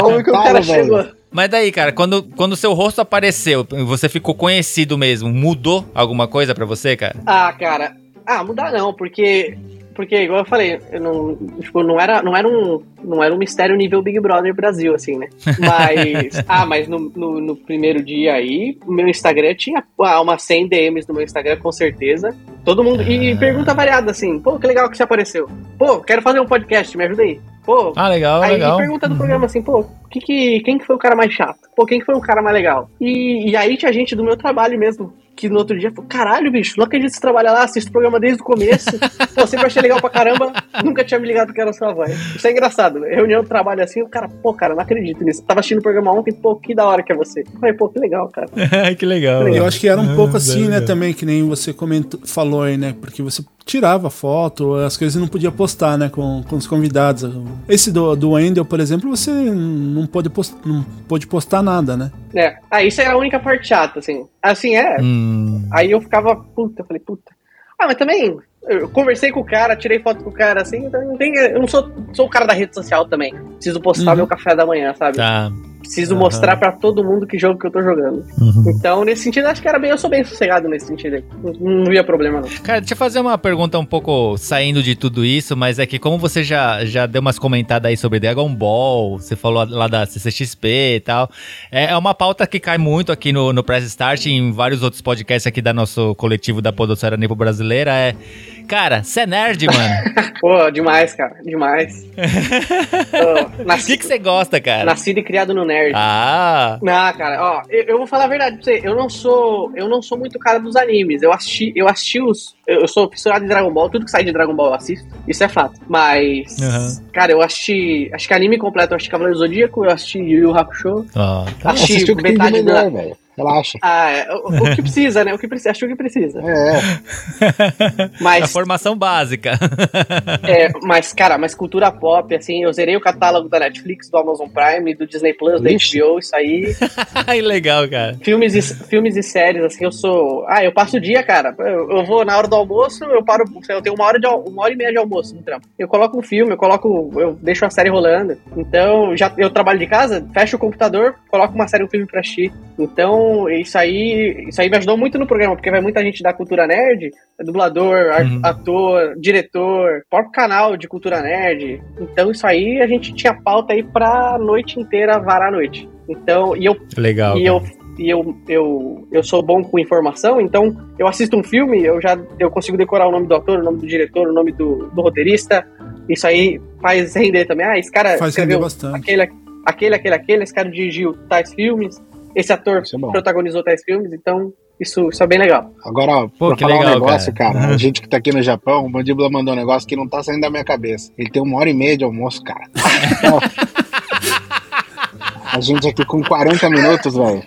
como que o cara toparam, chegou? velho? mas daí, cara, quando quando seu rosto apareceu, você ficou conhecido mesmo, mudou alguma coisa pra você, cara? Ah, cara. Ah, mudar não, porque porque, igual eu falei, eu não, tipo, não era, não era um, não era um mistério nível Big Brother Brasil, assim, né? Mas, ah, mas no, no, no primeiro dia aí, o meu Instagram tinha ah, umas 100 DMs no meu Instagram, com certeza. Todo mundo, e pergunta variada, assim, pô, que legal que você apareceu. Pô, quero fazer um podcast, me ajuda aí. Pô, Ah, legal, Aí legal. pergunta do programa assim, pô, que que, quem que foi o cara mais chato? Pô, quem que foi o cara mais legal? E, e aí tinha gente do meu trabalho mesmo, que no outro dia falou, caralho, bicho, não acredito que você trabalha lá, assisto o programa desde o começo. pô, sempre achei legal pra caramba, nunca tinha me ligado que era sua voz. Isso é engraçado, né? Reunião de trabalho assim, o cara, pô, cara, não acredito nisso. Tava assistindo o programa ontem, pô, que da hora que é você. Eu falei, pô, que legal, cara. que legal. Eu acho que era um Ah, pouco assim, né, legal. também, que nem você comentou, falou aí, né? Porque você tirava foto, as coisas não podia postar, né, com, com os convidados. Esse do, do Wendel, por exemplo, você não pôde, post, não pôde postar nada, né? É, ah, isso é a única parte chata, assim. Assim, é, Hum, Aí eu ficava, puta, eu falei, puta. Ah, mas também, eu conversei com o cara, tirei foto com o cara, assim, então não tem, eu não sou, sou o cara da rede social também. Preciso postar Uhum. meu café da manhã, sabe? tá. Preciso Aham. mostrar pra todo mundo que jogo que eu tô jogando. Uhum. Então, nesse sentido, acho que era bem, eu sou bem sossegado nesse sentido aí. Não, não via problema, não. Cara, deixa eu fazer uma pergunta um pouco saindo de tudo isso, mas é que como você já, já deu umas comentadas aí sobre Dragon Ball, você falou lá da CCXP e tal, é é uma pauta que cai muito aqui no, no Press Start e em vários outros podcasts aqui da nosso coletivo da Podosfera Nipo Brasileira, é... Cara, você é nerd, mano. Pô, demais, cara, demais. O que você gosta, cara? Nascido e criado no nerd. Ah, Não, cara, ó, eu, eu vou falar a verdade pra você. Eu não sou, eu não sou muito cara dos animes. Eu assisti, eu assisti os, eu, eu sou fissurado em Dragon Ball. Tudo que sai de Dragon Ball eu assisto. Isso é fato. Mas, Aham. cara, eu assisti, acho que anime completo. Eu assisti Cavaleiro do Zodíaco, eu assisti Yu Yu Hakusho. ó, tá. Assisti Assistiu o que tem de metade da. melhor, velho. Relaxa. Ah, é, o, o que precisa, né? O que precisa, acho que precisa. É, A Mas, formação básica. é, mas, cara, mas cultura pop, assim, eu zerei o catálogo da Netflix, do Amazon Prime, do Disney Plus, da Ixi. HBO, isso aí. Ai, legal, cara. Filmes e, filmes e séries, assim, eu sou. Ah, eu passo o dia, cara. Eu, eu vou na hora do almoço, eu paro. Eu tenho uma hora, de, uma hora e meia de almoço no trampo. Eu coloco um filme, eu coloco. Eu deixo a série rolando. Então, já eu trabalho de casa, fecho o computador, coloco uma série, um filme pra assistir. Então, isso aí. Isso aí me ajudou muito no programa, porque vai muita gente da cultura nerd, dublador, Uhum. ator, diretor, próprio canal de cultura nerd. Então, isso aí a gente tinha pauta aí pra noite inteira varar a noite. Então, e eu Legal. e cara. eu, e eu, eu, eu sou bom com informação, então eu assisto um filme, eu já eu consigo decorar o nome do ator, o nome do diretor, o nome do, do roteirista. Isso aí faz render também. Ah, esse cara Faz render escreveu bastante. aquele, aquele, aquele, aquele, esse cara dirigiu tais filmes, esse ator é protagonizou tais filmes, então isso, isso é bem legal. Agora, Pô, pra que falar legal, um negócio, cara. cara, Uhum. a gente que tá aqui no Japão, o Mandíbula mandou um negócio que não tá saindo da minha cabeça. Ele tem uma hora e meia de almoço, cara. a gente aqui com 40 minutos, velho.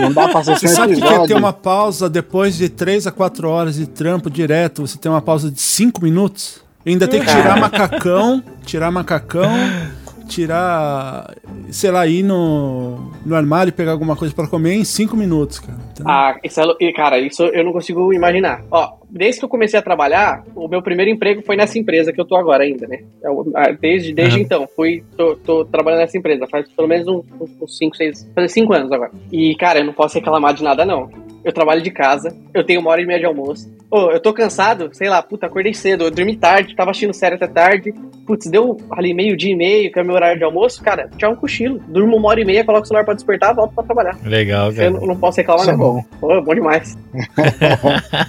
Não dá pra Você assistir um sabe que episódio. ter uma pausa depois de 3 a 4 horas de trampo direto, você tem uma pausa de 5 minutos? Ainda tem que tirar macacão, tirar macacão, tirar, sei lá, ir no, no armário e pegar alguma coisa pra comer em 5 minutos, cara. Ah, isso é, cara, isso eu não consigo imaginar. Ó, desde que eu comecei a trabalhar, o meu primeiro emprego foi nessa empresa que eu tô agora ainda, né? Eu, ah, desde desde Aham. então, fui, tô, tô trabalhando nessa empresa, faz pelo menos uns 5, 6, fazer 5 anos agora. E, cara, eu não posso reclamar de nada, não. Eu trabalho de casa, eu tenho uma hora e meia de almoço. Ô, eu tô cansado, sei lá, puta, acordei cedo, eu dormi tarde, tava assistindo série até tarde. Putz, deu ali meio-dia e meio, que é meu horário de almoço, cara, tchau um cochilo. Durmo uma hora e meia, coloco o celular pra despertar, volto pra trabalhar. Legal, Eu cara. não, não posso reclamar, Isso é não. bom, Pô, bom demais.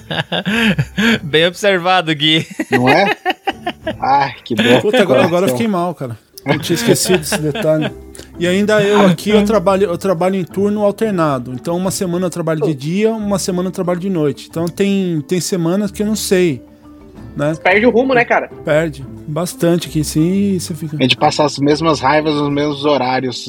Bem observado, Gui. não é? Ai, que bom. Puta, agora, agora eu fiquei mal, cara. Eu tinha esquecido esse detalhe. E ainda eu aqui, eu trabalho, eu trabalho em turno alternado. Então, uma semana eu trabalho de dia, uma semana eu trabalho de noite. Então, tem, tem semanas que eu não sei, né? Perde o rumo, né, cara? Perde bastante aqui, sim, e você fica... A gente passa as mesmas raivas nos mesmos horários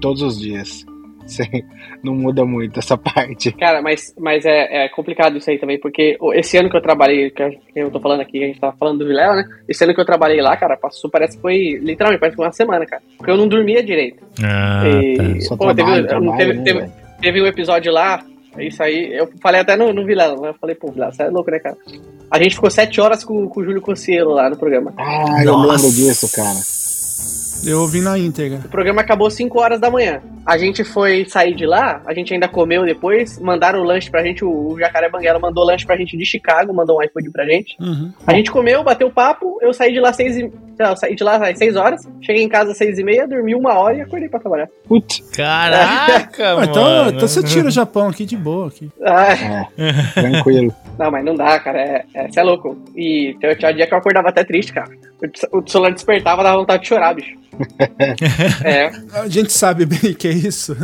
todos os dias. Sem- não muda muito essa parte. Cara, mas, mas é, é complicado isso aí também, porque esse ano que eu trabalhei, que eu- eu tô falando aqui, a gente tava falando do Vilela, né? Esse ano que eu trabalhei lá, cara, passou, parece que foi, literalmente, parece que foi uma semana, cara. Porque eu não dormia direito. Ah, E, Só pô, teve, trabalho, não trabalho, teve, né, teve, velho? teve um episódio lá, isso aí, eu falei até no, no Vilela, né? Eu falei, pô, Vilela, você é louco, né, cara? A gente ficou sete horas com, com o Júlio Cossielo lá no programa. Ah, eu Nossa. lembro disso, cara. Eu ouvi na íntegra. O programa acabou 5 horas da manhã. A gente foi sair de lá, a gente ainda comeu depois, mandaram o lanche pra gente, o Jacaré Banguela mandou lanche pra gente de Chicago, mandou um iFood pra gente. Uhum. A gente comeu, bateu papo, eu saí de lá seis e... Não, saí de lá às 6 horas, cheguei em casa às 6 e meia, dormi uma hora e acordei pra trabalhar. Putz. Caraca, Ah, mano. então, então você tira o Japão aqui de boa. Aqui. Ah, É, tranquilo. não, mas não dá, cara, é, é, cê é louco. E tinha tinha dia que eu acordava até triste, cara. O, celular despertava, dava vontade de chorar, bicho. é, A gente sabe bem que é isso.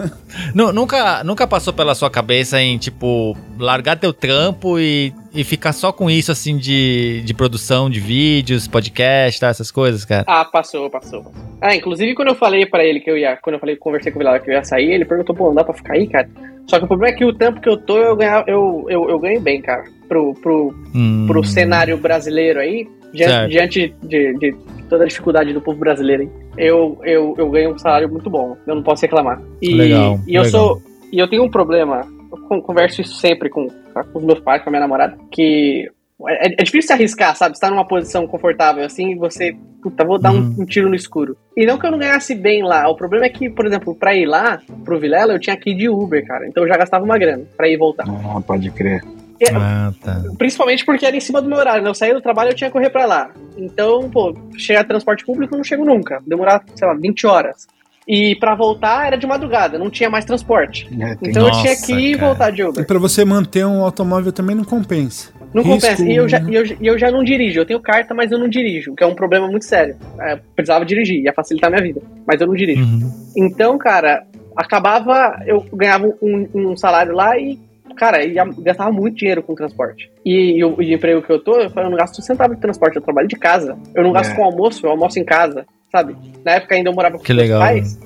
Nu- nunca, nunca passou pela sua cabeça em, tipo, largar teu trampo e, e ficar só com isso, assim, de, de produção de vídeos, podcast, tá, essas coisas, cara? Ah, passou, passou. Ah, inclusive quando eu falei pra ele que eu ia, quando eu falei, conversei com o Vilela que eu ia sair, ele perguntou, pô, não dá pra ficar aí, cara? Só que o problema é que o tempo que eu tô, eu, ganha, eu, eu, eu ganho bem, cara. Pro, pro, Hum. pro cenário brasileiro aí, diante, diante de, de toda a dificuldade do povo brasileiro aí, eu, eu, eu ganho um salário muito bom. Eu não posso reclamar. E, Legal, e eu legal. sou. E eu tenho um problema, eu con- converso isso sempre com, com os meus pais, com a minha namorada, que é, é difícil se arriscar, sabe? Estar numa posição confortável assim e você, puta, vou dar um- Uhum. um, tiro no escuro. E não que eu não ganhasse bem lá, o problema é que, por exemplo, pra ir lá, pro Vilela, eu tinha que ir de Uber, cara. Então eu já gastava uma grana pra ir e voltar. Ah, pode crer. E- Ah, tá. Principalmente porque era em cima do meu horário, né? Eu saía do trabalho eu tinha que correr pra lá. Então, pô, chegar a transporte público eu não chego nunca. Demorar, sei lá, 20 horas. E pra voltar era de madrugada, não tinha mais transporte. É, Então eu Nossa, tinha que ir e cara. voltar de E Uber. pra você manter um automóvel também não compensa. Não Risco, compensa. E eu, já, né? e eu, e eu já não dirijo. Eu tenho carta, mas eu não dirijo, o que é um problema muito sério. É, eu precisava dirigir, ia facilitar a minha vida. Mas eu não dirijo. Uhum. Então, cara, acabava, eu ganhava um, um salário lá e, cara, ia, gastava muito dinheiro com transporte. E, e o e o emprego que eu tô, eu, eu não gasto um centavo de transporte, eu trabalho de casa. Eu não gasto É. com almoço, eu almoço em casa, sabe? Na época ainda eu morava com Que meus legal. pais.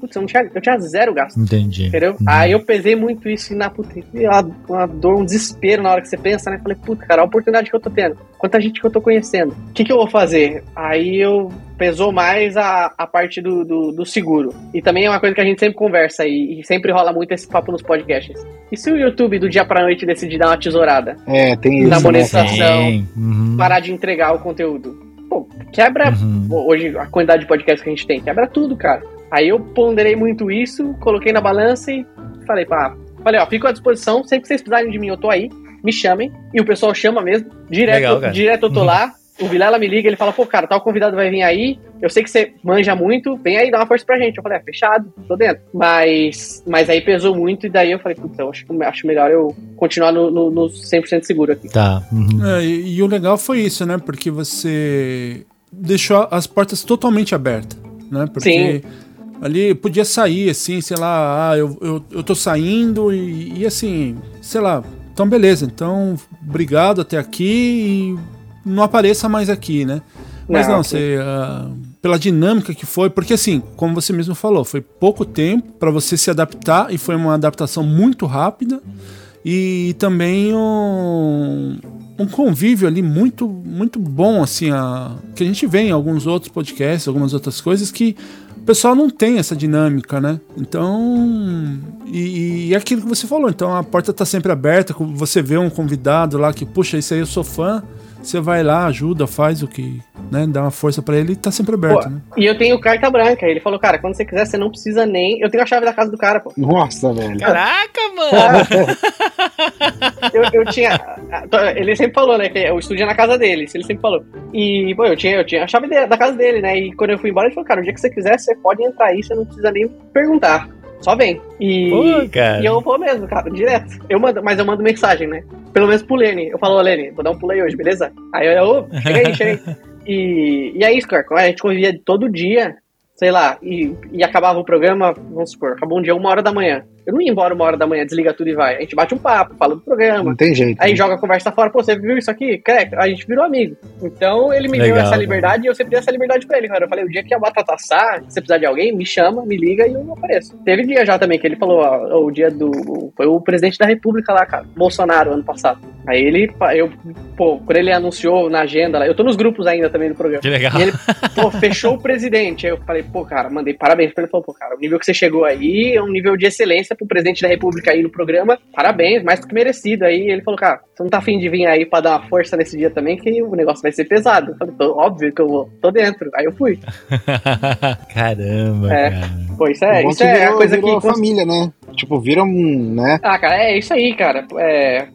Putz, eu, não tinha, eu tinha zero gasto. Entendi. Entendeu? Uhum. Aí eu pesei muito isso e na puta, e uma, uma dor, um desespero na hora que você pensa, né? Falei, puta, cara, a oportunidade que eu tô tendo. Quanta gente que eu tô conhecendo. O que, que eu vou fazer? Aí eu pesou mais a, a parte do, do, do seguro. E também é uma coisa que a gente sempre conversa e, e sempre rola muito esse papo nos podcasts. E se o YouTube do dia pra noite decidir dar uma tesourada? É, tem Na isso, né? monetização. Sim. Uhum. Parar de entregar o conteúdo? Pô, quebra Uhum. hoje a quantidade de podcasts que a gente tem, quebra tudo, cara. Aí eu ponderei muito isso, coloquei na balança e falei, pá, falei, ó, fico à disposição, sempre que vocês precisarem de mim, eu tô aí, me chamem. E o pessoal chama mesmo, direto, Legal, direto eu tô Uhum. lá. O Vilela me liga, ele fala, pô, cara, tal convidado vai vir aí, eu sei que você manja muito, vem aí, dá uma força pra gente. Eu falei, é, fechado, tô dentro. Mas, mas aí pesou muito, e daí eu falei, putz, eu acho, acho melhor eu continuar no, no, no 100% seguro aqui. Tá. Uhum. É, e, e o legal foi isso, né? Porque você deixou as portas totalmente abertas, né? Porque Sim. ali podia sair, assim, sei lá, ah, eu, eu, eu tô saindo e, e assim, sei lá, então beleza, então obrigado até aqui e não apareça mais aqui, né? Mas Não, não, você. ah, pela dinâmica que foi, porque assim, como você mesmo falou, foi pouco tempo para você se adaptar e foi uma adaptação muito rápida e também um, um convívio ali muito muito bom assim a, que a gente vê em alguns outros podcasts algumas outras coisas que o pessoal não tem essa dinâmica né então e, e é aquilo que você falou então a porta tá sempre aberta você vê um convidado lá que puxa isso aí eu sou fã você vai lá ajuda faz o que né dá uma força para ele e tá sempre aberto Pô, né E eu tenho carta branca. Ele falou, cara, quando você quiser, você não precisa nem. Eu tenho a chave da casa do cara, pô. Nossa, velho. Caraca, mano! Eu, eu tinha. Ele sempre falou, né? Que o estúdio é na casa dele. Isso ele sempre falou. E, pô, eu tinha, eu tinha a chave de- da casa dele, né? E quando eu fui embora, ele falou, cara, o dia que você quiser, você pode entrar aí, você não precisa nem perguntar. Só vem. E, Pô, e eu vou mesmo, cara, direto. Eu mando, mas eu mando mensagem, né? Pelo menos pro Lene. Eu falo, Lene, vou dar um pulo aí hoje, beleza? Aí eu, ô, chega aí, chega aí. E, e é isso, cara. A gente convivia todo dia, sei lá, e, e acabava o programa, vamos supor, acabou um dia uma hora da manhã. Eu não ia embora uma hora da manhã, desliga tudo e vai. A gente bate um papo, fala do programa. Não tem jeito. Aí né? joga a conversa fora, pô, você viu isso aqui? A gente virou amigo. Então ele me deu Legal, essa liberdade e eu sempre dei essa liberdade pra ele, cara. Eu falei, o dia que a batata assar, se você precisar de alguém, me chama, me liga e eu apareço. Teve dia já também que ele falou, ó, o dia do. Foi o presidente da República lá, cara, Bolsonaro, ano passado. Aí ele, eu, pô, quando ele anunciou na agenda lá, eu tô nos grupos ainda também do programa. Que legal. E ele, pô, fechou o presidente. Aí eu falei, pô, cara, mandei parabéns pra ele. Ele falou, pô, cara, o nível que você chegou aí é um nível de excelência pro presidente da república aí no programa, parabéns, mais do que merecido. Aí ele falou, cara, você não tá afim de vir aí pra dar uma força nesse dia também, que o negócio vai ser pesado. Eu falei, tô, óbvio que eu vou, tô dentro. Aí eu fui. Caramba, É. cara. Pô, isso é, isso é a coisa virou que... família, né? Tipo, viram um, né? Ah, cara, é isso aí, cara. É.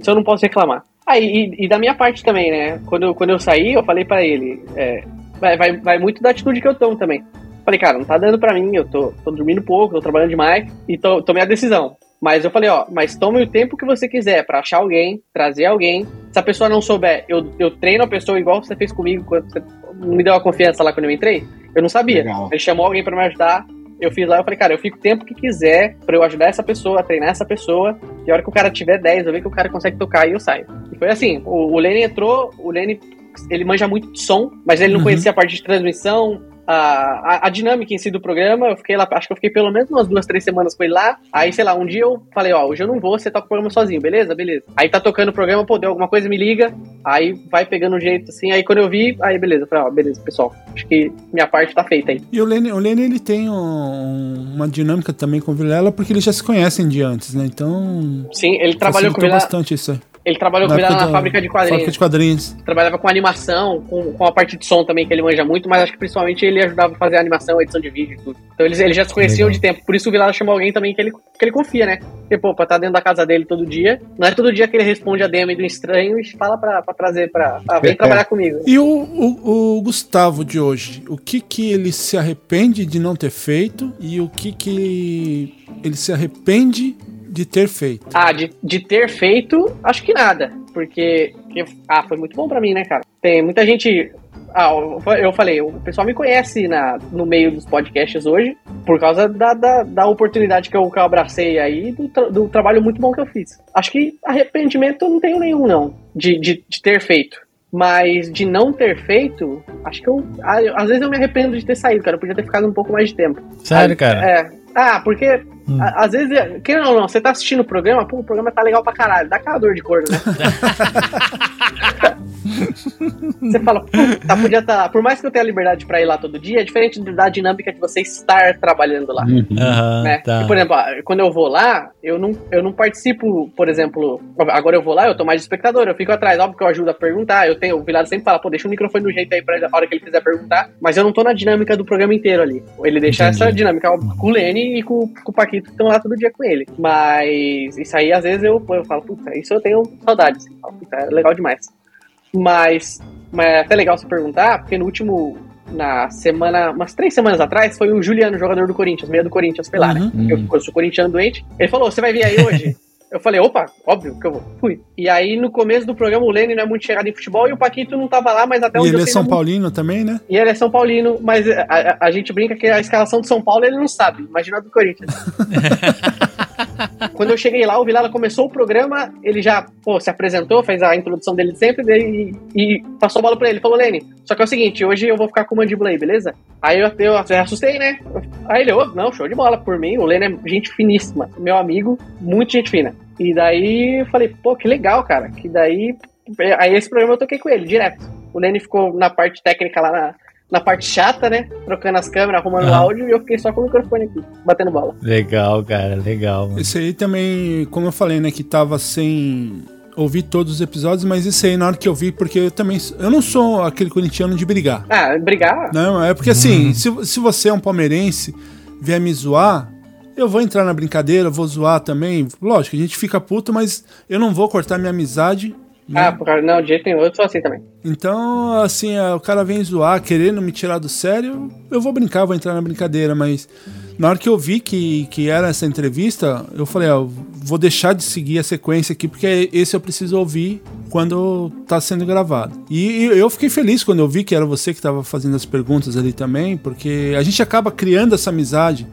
Isso eu não posso reclamar. Ah, e, e da minha parte também, né? Quando, eu- quando eu saí, eu falei pra ele. é, vai, vai, vai muito da atitude que eu tomo também. Falei, cara, não tá dando pra mim, eu tô, tô dormindo pouco, tô trabalhando demais e tô, tomei a decisão. Mas eu falei, ó, mas tome o tempo que você quiser pra achar alguém, trazer alguém. Se a pessoa não souber, eu, eu treino a pessoa igual você fez comigo quando você me deu a confiança lá quando eu entrei. Eu não sabia. Legal. Ele chamou alguém pra me ajudar. Eu fiz lá, eu falei, cara, eu fico o tempo que quiser pra eu ajudar essa pessoa, treinar essa pessoa. E a hora que o cara tiver 10, eu ver que o cara consegue tocar e eu saio. E foi assim, o, o Lenny entrou, o Lenny, ele manja muito de som, mas ele não Uhum. conhecia a parte de transmissão, a, a, dinâmica em si do programa. Eu fiquei lá, acho que eu fiquei pelo menos umas duas, três semanas com ele lá. Aí, sei lá, um dia eu falei, ó, hoje eu não vou, você toca o programa sozinho, beleza? Beleza. Aí tá tocando o programa, pô, deu alguma coisa, me liga. Aí vai pegando um jeito assim. Aí quando eu vi, aí beleza. Eu falei, ó, beleza, pessoal. Acho que minha parte tá feita aí. E o Lenny, o Lenny ele tem um- uma dinâmica também com o Vilela, porque eles já se conhecem de antes, né? Então. Sim, ele trabalhou com o Vilela. bastante isso aí. Ele trabalhou com época na fábrica de quadrinhos. Fábrica de quadrinhos. Trabalhava com animação, com, com a parte de som também, que ele manja muito, mas acho que principalmente ele ajudava a fazer a animação, a edição de vídeo e tudo. Então eles, eles já se conheciam Legal. de tempo. Por isso o Vilela chamou alguém também que ele, que ele confia, né? Porque, pô, pra estar dentro da casa dele todo dia, não é todo dia que ele responde a DM do estranho e fala pra, pra trazer pra. Ah, vem trabalhar comigo. E o, o, o Gustavo de hoje, o que que ele se arrepende de não ter feito e o que que ele se arrepende de ter feito? Ah, de, de ter feito, acho que nada. Porque. que- ah, foi muito bom pra mim, né, cara? Tem muita gente. Ah, eu- falei, o pessoal me conhece na, no meio dos podcasts hoje por causa da, da, da oportunidade que eu, que eu abracei aí do, tra- do trabalho muito bom que eu fiz. Acho que arrependimento eu não tenho nenhum, não, de, de, de ter feito. Mas de não ter feito, acho que eu. ah, eu- Às vezes eu me arrependo de ter saído, cara. Eu podia ter ficado um pouco mais de tempo. Sério, Ah, cara? É. Ah, porque Hum. a- às vezes, quem não, não, você tá assistindo o programa, pô, o programa tá legal pra caralho, dá aquela dor de corno, né? você fala, pô, tá, podia tá. Por mais que eu tenha liberdade pra ir lá todo dia, é diferente da dinâmica de você estar trabalhando lá. Aham, Né? tá. E, por exemplo, quando eu vou lá, eu não, eu não participo, por exemplo, agora eu vou lá, eu tô mais de espectador, eu fico atrás, óbvio que eu ajudo a perguntar, eu tenho, o Vilado sempre fala, pô, deixa o microfone do jeito aí pra ele, a hora que ele quiser perguntar, mas eu não tô na dinâmica do programa inteiro ali. Ele deixa Entendi. essa dinâmica óbvio, com o Lenny e com, com o Paquito, que estão lá todo dia com ele. Mas isso aí, às vezes, eu, eu falo, puta, isso eu tenho saudades. assim, puta, é legal demais. Mas, mas é até legal você perguntar, porque no último, na semana, umas três semanas atrás, foi o Juliano, jogador do Corinthians, meio do Corinthians, foi lá, né? Uhum. Eu, eu sou corintiano doente. Ele falou: Você vai vir aí hoje? eu falei: Opa, óbvio que eu vou. Fui. E aí, no começo do programa, o Lenny não é muito chegado em futebol e o Paquito não tava lá, mas até E onde ele eu é São não- Paulino também, né? E ele é São Paulino, mas a, a- a gente brinca que a escalação do São Paulo ele não sabe. Imagina a do Corinthians. Quando eu cheguei lá, o Vilela começou o programa, ele já pô, se apresentou, fez a introdução dele de sempre daí- e, passou a bola pra ele. Falou, Lenny, só que é o seguinte, hoje eu vou ficar com o mandíbula aí, beleza? Aí eu, eu, eu assustei, né? Aí ele, ô, não, show de bola por mim. O Lenny é gente finíssima, meu amigo, muito gente fina. E daí eu falei, pô, que legal, cara. Que daí. Aí esse programa eu toquei com ele, direto. O Lenny ficou na parte técnica lá na, na parte chata, né? Trocando as câmeras, arrumando o Aham. áudio, e eu fiquei só com o microfone aqui, batendo bola. Legal, cara, legal. mano. Esse aí também, como eu falei, né, que tava sem ouvir todos os episódios, mas esse aí na hora que eu vi, porque eu também, eu não sou aquele corintiano de brigar. Ah, brigar? Não, é porque assim, se, se você é um palmeirense, vier me zoar, eu vou entrar na brincadeira, vou zoar também. Lógico, a gente fica puto, mas eu não vou cortar minha amizade. Né? Ah, por causa- não, de jeito nenhum, eu sou assim também. Então, assim, é, o cara vem zoar, querendo me tirar do sério, eu vou brincar, vou entrar na brincadeira, mas na hora que eu vi que, que era essa entrevista, eu falei, ó, vou deixar de seguir a sequência aqui, porque esse eu preciso ouvir quando tá sendo gravado. E, eu fiquei feliz quando eu vi que era você que estava fazendo as perguntas ali também, porque a gente acaba criando essa amizade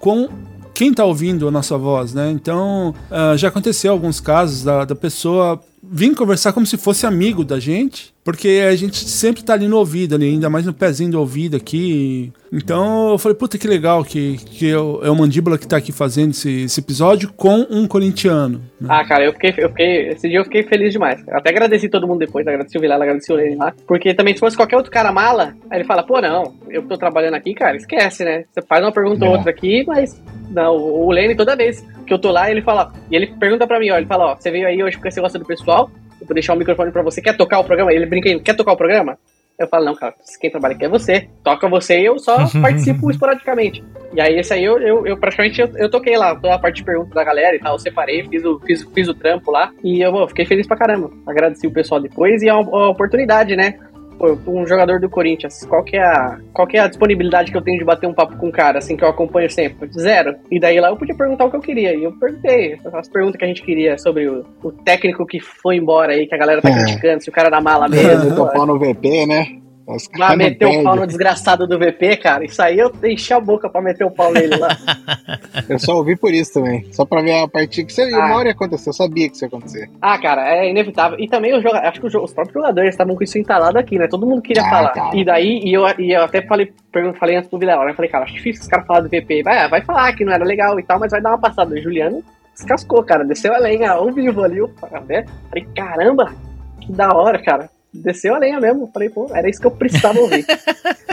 com quem tá ouvindo a nossa voz, né? Então, ah, já aconteceu alguns casos da, da pessoa vir conversar como se fosse amigo da gente, porque a gente sempre tá ali no ouvido, ali, ainda mais no pezinho do ouvido aqui. Então, eu falei, puta que legal que, que eu- é o Mandíbula que tá aqui fazendo esse, esse episódio com um corintiano. né? Ah, cara, eu fiquei, eu fiquei. Esse dia eu fiquei feliz demais. Eu até agradeci todo mundo depois, agradeci o Vilela, agradeci o Lenny lá. Porque também, se fosse qualquer outro cara mala, aí ele fala, pô, não, eu que tô trabalhando aqui, cara, esquece, né? Você faz uma pergunta ou É. outra aqui, mas Não, o Lene toda vez que eu tô lá, ele fala. E ele pergunta pra mim, ó, ele fala, ó, você veio aí hoje porque você gosta do pessoal, vou deixar o microfone pra você, quer tocar o programa? Ele brinca aí, quer tocar o programa? Eu falo, não, cara, quem trabalha aqui é você. Toca você e eu só participo esporadicamente. E aí, esse aí eu, eu, eu praticamente eu, eu toquei lá, toda a parte de perguntas da galera e tal, eu separei, fiz o, fiz, fiz o trampo lá. E eu pô, fiquei feliz pra caramba. Agradeci o pessoal depois e a, a oportunidade, né? Pô, um jogador do Corinthians, qual que, é a, qual que é a disponibilidade que eu tenho de bater um papo com um cara, assim, que eu acompanho sempre? Zero. E daí lá eu podia perguntar o que eu queria. E eu perguntei as perguntas que a gente queria sobre o, o técnico que foi embora aí, que a galera tá É. criticando, se o cara da mala mesmo. Tô pô. pau no VP, né? Os não meter o pau no desgraçado do VP, cara. Isso aí eu enchi a boca pra meter o pau nele lá. Eu só ouvi por isso também. Só pra ver a partida que você. Ah. Uma hora ia acontecer, eu sabia que isso ia acontecer. Ah, cara, é inevitável. E também os joga- acho que os, próprios jogadores estavam com isso entalado aqui, né? Todo mundo queria Ah, falar. cara. E daí, e eu, e eu até falei, falei antes pro Vilela, né? Falei, cara, acho difícil os caras falar do VP. Vai, vai falar que não era legal e tal, mas vai dar uma passada. O Juliano descascou, cara. Desceu a lenha ao vivo ali. Eu né? falei, caramba, que da hora, cara. Desceu a lenha mesmo. Falei, pô, era isso que eu precisava ouvir.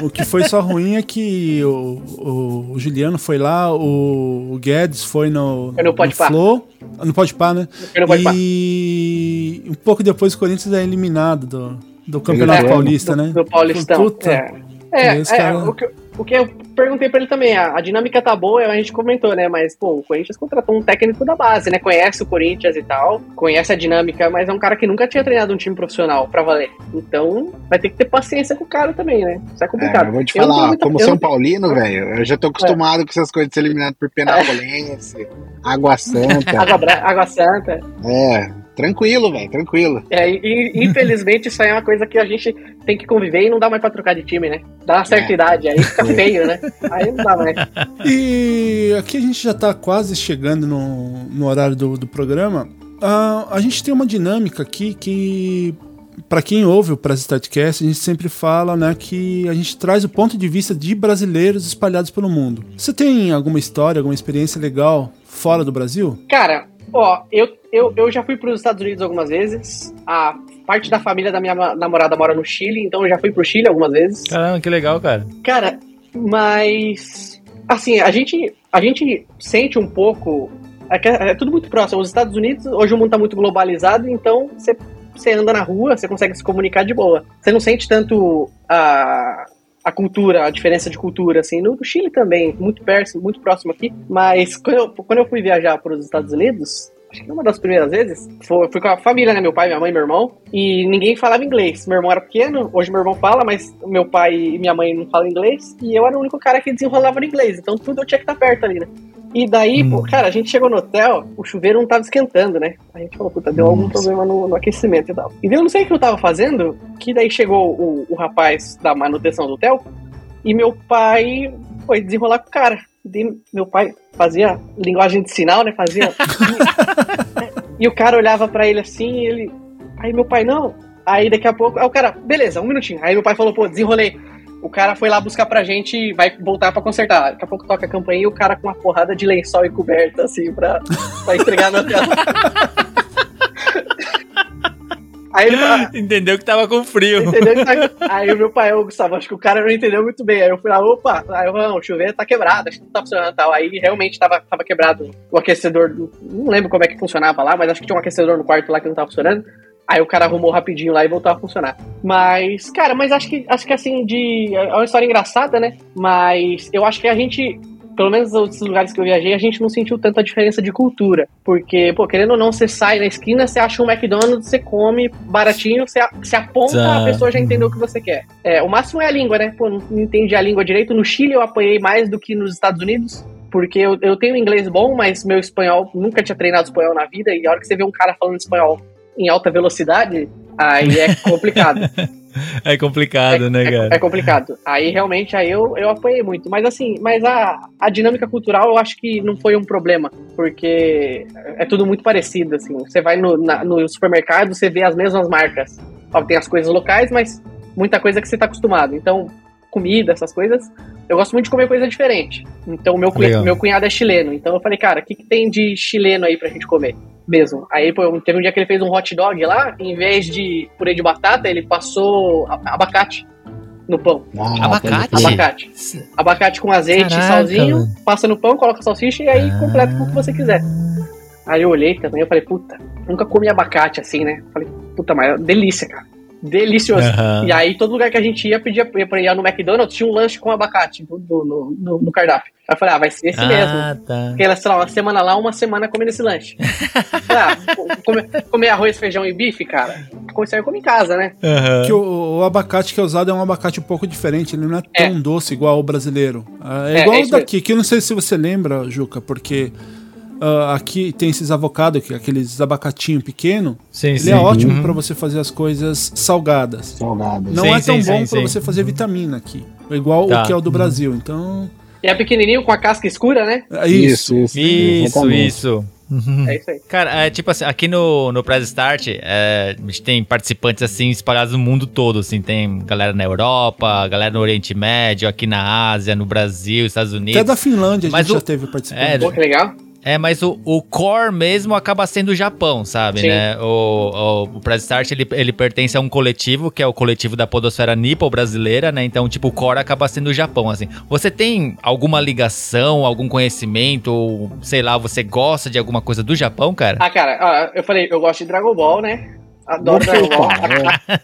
O que foi só ruim é que o, o- o Juliano foi lá, o, o Guedes foi no, Foi no Podpah. Flow, no Podpah, né? Eu não pode e um pouco depois o Corinthians é eliminado do, do Campeonato É, Paulista, do, né? Do Paulistão. Puta. É, é, é, cara- o, que, o que eu perguntei pra ele também, a, a dinâmica tá boa, a gente comentou, né? Mas, pô, o Corinthians contratou um técnico da base, né? Conhece o Corinthians e tal, conhece a dinâmica, mas é um cara que nunca tinha treinado um time profissional pra valer. Então, vai ter que ter paciência com o cara também, né? Isso é É, complicado. eu vou te Eu falar, muita- como eu São Paulino, velho, eu já tô acostumado com essas coisas de ser eliminado por Penapolense, Água Santa. Água, Bra- Água Santa. é, tranquilo, velho, tranquilo. É, e, infelizmente isso aí é uma coisa que a gente tem que conviver e não dá mais pra trocar de time, né? Dá uma certa É. idade, aí fica feio, né? Aí não dá mais. E aqui a gente já tá quase chegando no, no horário do, do programa. Ah, a gente tem uma dinâmica aqui que, para quem ouve o Press Statcast, a gente sempre fala né, que a gente traz o ponto de vista de brasileiros espalhados pelo mundo. Você tem alguma história, alguma experiência legal fora do Brasil? Cara, ó, eu, eu, eu já fui para os Estados Unidos algumas vezes. A parte da família da minha namorada mora no Chile, então eu já fui pro Chile algumas vezes. Caramba, que legal, cara. Cara, mas assim, a gente a gente sente um pouco é, é, é tudo muito próximo. Os Estados Unidos, hoje o mundo tá muito globalizado, então você você anda na rua, você consegue se comunicar de boa. Você não sente tanto a a cultura, a diferença de cultura, assim, no, Chile também, muito perto, muito próximo aqui, mas quando eu, quando eu fui viajar para os Estados Unidos, acho que uma das primeiras vezes, foi, fui com a família, né, meu pai, minha mãe, meu irmão, e ninguém falava inglês. Meu irmão era pequeno, hoje meu irmão fala, mas meu pai e minha mãe não falam inglês, e eu era o único cara que desenrolava no inglês, então tudo eu tinha que estar perto ali, né. E daí, Hum. pô, cara, a gente chegou no hotel, o chuveiro não tava esquentando, né? A gente falou, puta, deu algum Nossa. problema no, no aquecimento e tal. E daí eu não sei o que eu tava fazendo, que daí chegou o, o rapaz da manutenção do hotel, e meu pai foi desenrolar com o cara. E meu pai fazia linguagem de sinal, né? Fazia. e, e o cara olhava pra ele assim, e ele. Aí meu pai, não. Aí daqui a pouco. Aí o cara, beleza, um minutinho. Aí meu pai falou, pô, desenrolei. O cara foi lá buscar pra gente e vai voltar pra consertar. Daqui a pouco toca a campainha e o cara com uma porrada de lençol e coberta, assim, pra, pra entregar no hotel. Aí ele fala, Entendeu que tava com frio. Entendeu? Aí o meu pai, ô Gustavo, acho que o cara não entendeu muito bem. Aí eu fui lá, opa, aí eu não, o chuveiro tá quebrado, acho que não tá funcionando e tal. Aí realmente tava, tava quebrado o aquecedor, do- não lembro como é que funcionava lá, mas acho que tinha um aquecedor no quarto lá que não tava funcionando. Aí o cara arrumou rapidinho lá e voltou a funcionar. Mas, cara, mas acho que, acho que assim, de. É uma história engraçada, né? Mas eu acho que a gente. Pelo menos nos lugares que eu viajei, a gente não sentiu tanta diferença de cultura. Porque, pô, querendo ou não, você sai na esquina, você acha um McDonald's, você come baratinho, você, você aponta, a pessoa já entendeu o que você quer. É, o máximo é a língua, né? Pô, não, não entendi a língua direito. No Chile eu apanhei mais do que nos Estados Unidos. Porque eu, eu tenho inglês bom, mas meu espanhol, nunca tinha treinado espanhol na vida. E a hora que você vê um cara falando espanhol em alta velocidade, aí é complicado. É complicado, né, É, cara? é complicado. Aí realmente aí eu, eu apanhei muito. Mas assim, mas a, a dinâmica cultural eu acho que não foi um problema. Porque é tudo muito parecido, assim. Você vai no, na- no supermercado, você vê as mesmas marcas. Ó, Tem as coisas locais, mas muita coisa que você tá acostumado. Então, comida, essas coisas. Eu gosto muito de comer coisa diferente. Então, meu, cunha- Legal. meu cunhado é chileno. Então, eu falei, cara, o que, que tem de chileno aí pra gente comer? Mesmo. Aí, pô, teve um dia que ele fez um hot dog lá, em vez de purê de batata, ele passou abacate. no pão. Ah, Abacate? Abacate. Abacate com azeite e Caraca, salzinho, mano. passa no pão, coloca salsicha e aí completa com o que você quiser. Aí eu olhei também, eu falei, puta, nunca comi abacate assim, né? Falei, puta, mas é delícia, cara. Delicioso. Aham. E aí, todo lugar que a gente ia, pedia ia, ia no McDonald's, tinha um lanche com abacate no, no, no- no cardápio. Aí eu falei, ah, vai ser esse mesmo. Ah, tá. Porque ela, sei lá, uma semana lá, uma semana comendo esse lanche. ah, comer, comer arroz, feijão e bife, cara, eu como em casa, né? Aham. Que o, o abacate que é usado é um abacate um pouco diferente, ele não é É. tão doce igual o brasileiro. Ah, É, É, igual é o daqui, que eu não sei se você lembra, Juca, porque ah, aqui tem esses avocados, que- aqueles abacatinho pequeno, Sim, ele sim. é ótimo Uhum. pra você fazer as coisas salgadas. Salgado. Não Sim, é tão sim, bom sim. você fazer vitamina aqui. Igual Tá. o que é o do Brasil. Então, E é pequenininho, com a casca escura, né? é isso. Isso, isso. Isso, isso. É isso aí. Cara, é tipo assim, aqui no, no Press Start, é, a gente tem participantes assim espalhados no mundo todo, assim, tem galera na Europa, galera no Oriente Médio, aqui na Ásia, no Brasil, Estados Unidos. Até da Finlândia a Mas gente o- já teve participante. É, Pô, que legal. É, mas o, o core mesmo acaba sendo o Japão, sabe, Sim. né? O, o, o Press Start, ele, ele pertence a um coletivo, que é o coletivo da podosfera nipo brasileira, né? Então, tipo, o core acaba sendo o Japão, assim. Você tem alguma ligação, algum conhecimento, ou, sei lá, você gosta de alguma coisa do Japão, cara? Ah, cara, eu falei, eu gosto de Dragon Ball, né? Adoro Dragon Ball.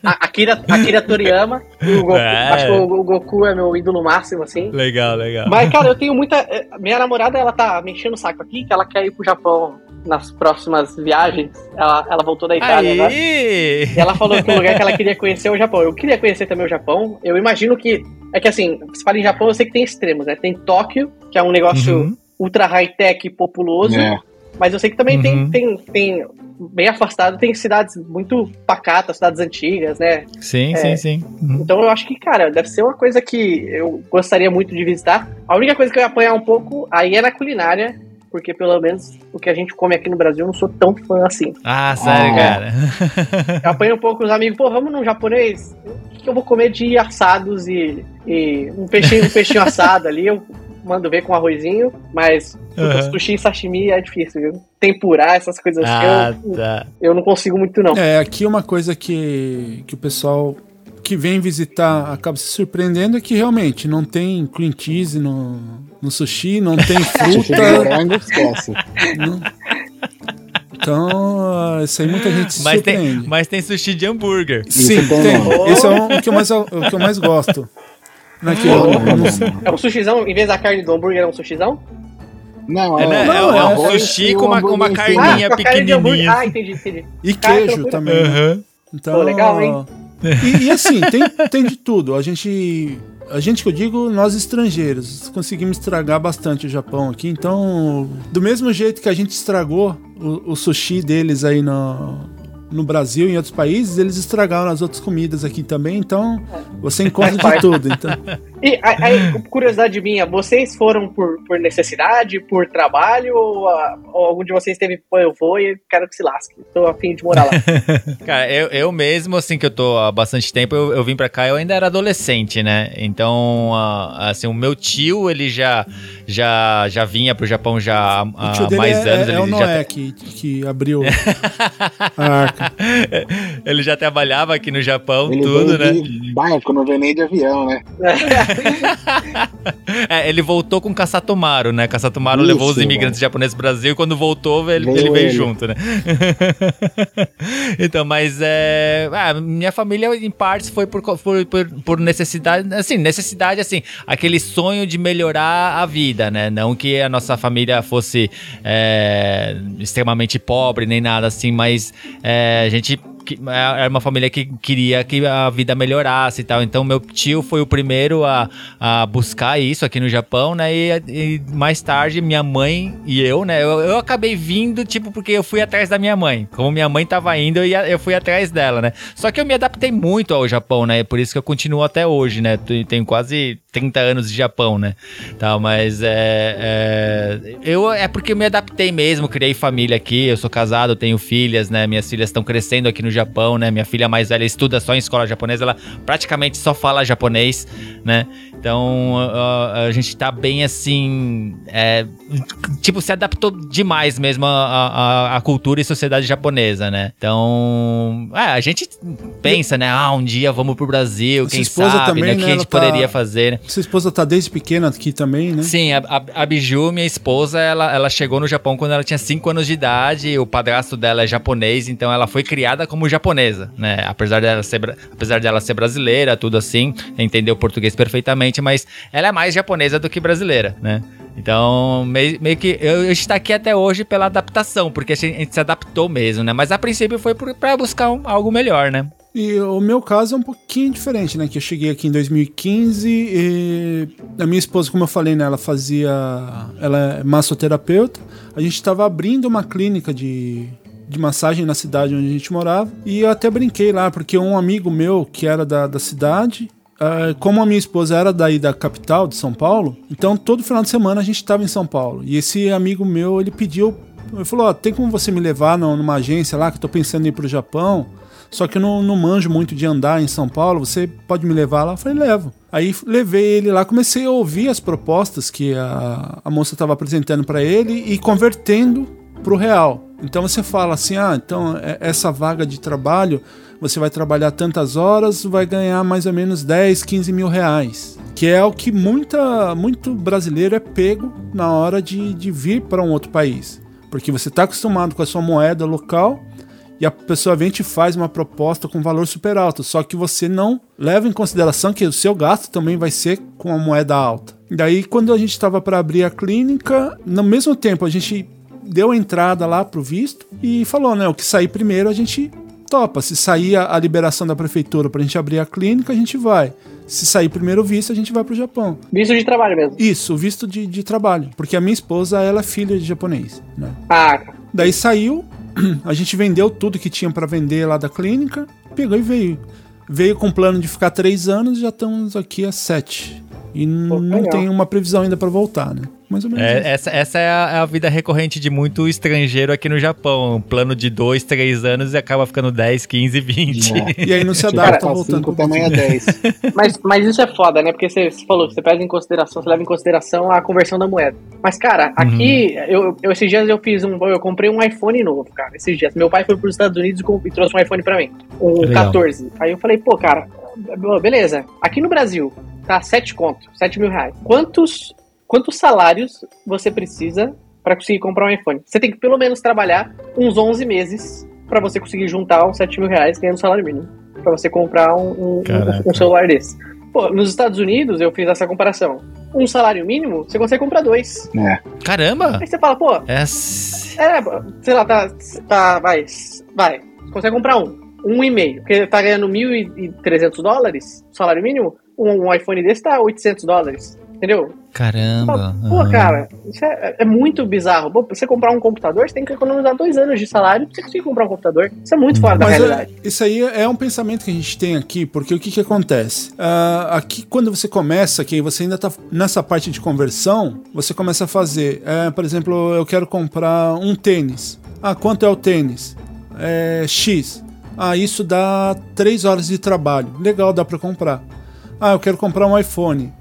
A, a- Akira, Akira Toriyama. O Goku, É. Acho que o, o Goku é meu ídolo máximo, assim. Legal, legal. Mas, cara, eu tenho muita. eh, Minha namorada, ela tá me enchendo o saco aqui, que ela quer ir pro Japão nas próximas viagens. Ela, ela voltou da Itália agora. E ela falou que o lugar que ela queria conhecer é o Japão. Eu queria conhecer também o Japão. Eu imagino que. É que assim, se fala em Japão, eu sei que tem extremos, né? Tem Tóquio, que é um negócio Uhum. ultra high-tech e populoso. É. Mas eu sei que também Uhum. tem, tem, tem. Bem afastado, tem cidades muito pacatas, cidades antigas, né? Sim, É. sim, sim. Uhum. Então eu acho que, cara, deve ser uma coisa que eu gostaria muito de visitar. A única coisa que eu ia apanhar um pouco aí é na culinária, porque pelo menos o que a gente come aqui no Brasil eu não sou tão fã assim. Ah, sério, Ah. cara. Eu apanho um pouco os amigos, pô, vamos num japonês? O que que eu vou comer de assados e, e um peixinho, um peixinho assado ali? Eu mando ver com arrozinho, mas Aham. sushi e sashimi é difícil, viu? Tempurar, essas coisas assim, Ah, eu, tá. eu não consigo muito, não. É, aqui uma coisa que, que o pessoal que vem visitar acaba se surpreendendo é que realmente não tem cream cheese no, no sushi, não tem fruta. não- Então, ah, isso aí muita gente se Mas tem, surpreende. mas tem sushi de hambúrguer. Sim, Isso tem tem. Esse é um- o que eu mais, o que eu mais gosto. Não é. É um sushizão, em vez da carne do hambúrguer, é um sushizão? Não, É, é, né? não, é, é um sushi com um uma, com uma carninha com a carne de hambúrguer. pequenininha. Ah, entendi, entendi. E queijo loucura. também. né? Aham. Então, Pô, legal, hein? E, e assim, tem, tem de tudo. A gente. A gente que eu digo, nós estrangeiros, conseguimos estragar bastante o Japão aqui. Então, do mesmo jeito que a gente estragou o, o sushi deles aí no, no Brasil e em outros países, eles estragaram as outras comidas aqui também. Então, você encontra de tudo. Então, E aí, aí, curiosidade minha, vocês foram por, por necessidade, por trabalho, ou, ah, ou algum de vocês teve, pô, eu vou e quero que se lasque. Tô afim de morar lá. Cara, eu, eu mesmo, assim, que eu tô há bastante tempo, eu, eu vim pra cá, eu ainda era adolescente, né? Então, ah, assim, o meu tio, ele já, já, já vinha pro Japão já há o tio há dele mais é, anos. é, é ele, o já, Noé que, que abriu a arca. ele já trabalhava aqui no Japão, Ele tudo, né? veio de barco, não veio nem de avião, né? É, ele voltou com Kasatomaru, né? Kasatomaru Isso, levou os imigrantes japoneses pro Brasil e quando voltou, ele Veio ele veio ele. junto, né? então, mas é. ah, minha família, em partes, foi por, por, por necessidade. Assim, necessidade, assim, aquele sonho de melhorar a vida, né? Não que a nossa família fosse é, extremamente pobre, nem nada assim, mas é, a gente que- era uma família que queria que a vida melhorasse e tal. Então, meu tio foi o primeiro a, a buscar isso aqui no Japão, né? E, e mais tarde, minha mãe e eu, né? Eu, eu acabei vindo, tipo, porque eu fui atrás da minha mãe. Como minha mãe tava indo, eu, ia- eu fui atrás dela, né? Só que eu me adaptei muito ao Japão, né? Por isso que eu continuo até hoje, né? Tenho quase 30 anos de Japão, né? Tal, mas é, é, eu é porque eu me adaptei mesmo, criei família aqui, eu sou casado, tenho filhas, né? Minhas filhas estão crescendo aqui no Japão, né? Minha filha mais velha estuda só em escola japonesa, ela praticamente só fala japonês, né? Então a, a gente tá bem assim, é, tipo se adaptou demais mesmo a cultura e sociedade japonesa, né? Então, é, a gente pensa, né? Ah, um dia vamos pro Brasil, quem esposa sabe, também, né? O né, que a gente tá- poderia fazer, né? Sua esposa tá desde pequena aqui também, né? Sim, a, a, a Biju, minha esposa, ela, ela chegou no Japão quando ela tinha 5 anos de idade. O padrasto dela é japonês, então ela foi criada como japonesa, né? Apesar dela ser, apesar dela ser brasileira, tudo assim, entendeu o português perfeitamente, mas ela é mais japonesa do que brasileira, né? Então, meio, meio que eu, eu estou aqui até hoje pela adaptação, porque a gente, a gente se adaptou mesmo, né? Mas a princípio foi por- pra buscar um- algo melhor, né? E o meu caso é um pouquinho diferente, né? Que eu cheguei aqui em 2015 e a minha esposa, como eu falei, né? Ela fazia... Ela é massoterapeuta. A gente estava abrindo uma clínica de, de massagem na cidade onde a gente morava. E eu até brinquei lá, porque um amigo meu que era da, da cidade... ah, como a minha esposa era daí da capital, de São Paulo, então todo final de semana a gente estava em São Paulo. E esse amigo meu, ele pediu... Ele falou, tem como você me levar numa agência lá que eu tô pensando em ir pro Japão? Só que eu não, não manjo muito de andar em São Paulo, você pode me levar lá? Eu falei, levo. Aí levei ele lá, comecei a ouvir as propostas que a, a moça estava apresentando para ele e convertendo pro real. Então você fala assim: ah, então é- essa vaga de trabalho, você vai trabalhar tantas horas, vai ganhar mais ou menos 10, 15 mil reais. Que é o que muita, muito brasileiro é pego na hora de, de vir para um outro país. Porque você está acostumado com a sua moeda local e a pessoa vem e te faz uma proposta com valor super alto, só que você não leva em consideração que o seu gasto também vai ser com a moeda alta. Daí, quando a gente estava para abrir a clínica, no mesmo tempo a gente deu a entrada lá pro visto e falou, né, o que sair primeiro a gente topa. Se sair a, a liberação da prefeitura pra gente abrir a clínica, a gente vai. Se sair primeiro o visto, a gente vai pro Japão. Visto de trabalho mesmo. Isso, o visto de, de trabalho, porque a minha esposa, ela é filha de japonês, né? Ah, Daí saiu, a gente vendeu tudo que tinha pra vender lá da clínica, pegou e veio. Veio com plano de ficar três anos e já estamos aqui há sete. E não legal. tem uma previsão ainda pra voltar, né? Mais ou menos. É, essa essa é, a, é a vida recorrente de muito estrangeiro aqui no Japão. Um plano de 2, 3 anos e acaba ficando 10, 15, 20. É. E aí não se adapta pra voltando. cinco, tamanho é Brasil. 10. mas, mas isso é foda, né? Porque você falou, você pega em consideração, você leva em consideração a conversão da moeda. Mas, cara, aqui, eu, eu- esses dias eu fiz um. Eu comprei um iPhone novo, cara. Esses dias. Meu pai foi pros Estados Unidos e e trouxe um iPhone pra mim. Um Legal. 14. Aí eu falei, pô, cara, beleza. Aqui no Brasil, tá 7 conto, 7 mil reais. Quantos, quantos salários você precisa pra conseguir comprar um iPhone? Você tem que pelo menos trabalhar uns 11 meses pra você conseguir juntar uns 7 mil reais ganhando salário mínimo. Pra você comprar um, um- um celular desse. Pô, nos Estados Unidos eu fiz essa comparação. Um salário mínimo, você consegue comprar dois. É. Caramba! Aí você fala, pô, É, é, sei lá, tá, tá vai, vai, você consegue comprar um, um e meio, porque tá ganhando 1.300 dólares, salário mínimo, um, um iPhone desse tá 800 dólares, entendeu? Caramba. Pô, aham. cara, isso é, é muito bizarro. Pô, pra você comprar um computador, você tem que economizar dois anos de salário pra você conseguir comprar um computador. Isso é muito fora da Mas é, realidade. isso aí é um pensamento que a gente tem aqui, porque o que, que acontece? Ah, aqui, quando você começa, que você ainda tá nessa parte de conversão, você começa a fazer, é, por exemplo, eu quero comprar um tênis. Ah, quanto é o tênis? É X. Ah, isso dá 3 horas de trabalho. Legal, dá para comprar. Ah, eu quero comprar um iPhone.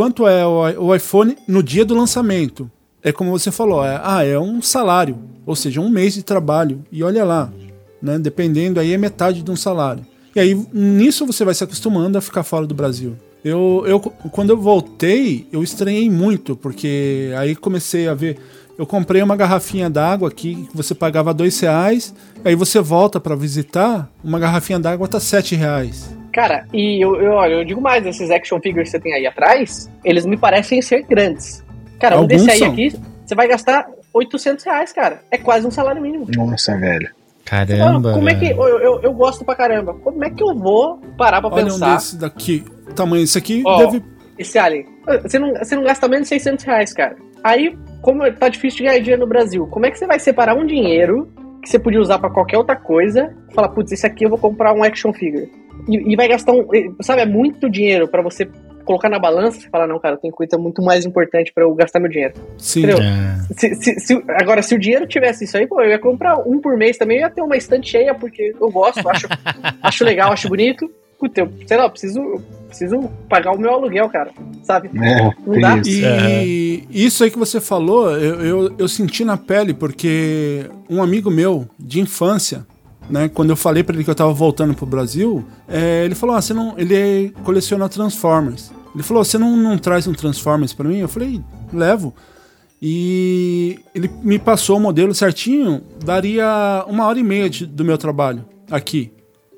Quanto é o, iPhone no dia do lançamento? É como você falou, é, ah, é um salário, ou seja, um mês de trabalho. E olha lá, né? Dependendo aí é metade de um salário. E aí nisso você vai se acostumando a ficar fora do Brasil. Eu, eu quando eu voltei, eu estranhei muito, porque aí comecei a ver. Eu comprei uma garrafinha d'água aqui que você pagava dois reais, aí você volta para visitar, uma garrafinha d'água tá sete reais. Cara, e eu, eu, olha, eu digo mais, esses action figures que você tem aí atrás, eles me parecem ser grandes. Cara, um Alguns desse aí são. aqui, você vai gastar 800 reais, cara. É quase um salário mínimo. Nossa, velho. Caramba. Como é que. Eu, eu, eu gosto pra caramba. Como é que eu vou parar pra Olha pensar? um desse daqui, tamanho esse aqui Ó, deve Esse Alien. Você não, você não gasta menos de 600 reais, cara. Aí, como tá difícil de ganhar dinheiro no Brasil, como é que você vai separar um dinheiro que você podia usar pra qualquer outra coisa e falar, putz, esse aqui eu vou comprar um action figure? E, e vai gastar um. Sabe, é muito dinheiro pra você colocar na balança, você fala, não, cara, tem coisa muito mais importante pra eu gastar meu dinheiro. Sim. Entendeu? É. Se- se- se- agora, se o dinheiro tivesse isso aí, pô, eu ia comprar um por mês também, eu ia ter uma estante cheia, porque eu gosto, acho, acho legal, acho bonito. Puta, eu, sei lá, eu preciso, eu preciso pagar o meu aluguel, cara, sabe? É, Não dá? isso. E isso aí que você falou, eu, eu, eu senti na pele, porque um amigo meu de infância, né, quando eu falei pra ele que eu tava voltando pro Brasil, é, ele falou: ah, você não. Ele coleciona Transformers. Ele falou: você não, não traz um Transformers pra mim? Eu falei: levo. E ele me passou o modelo certinho, daria uma hora e meia de- do meu trabalho aqui.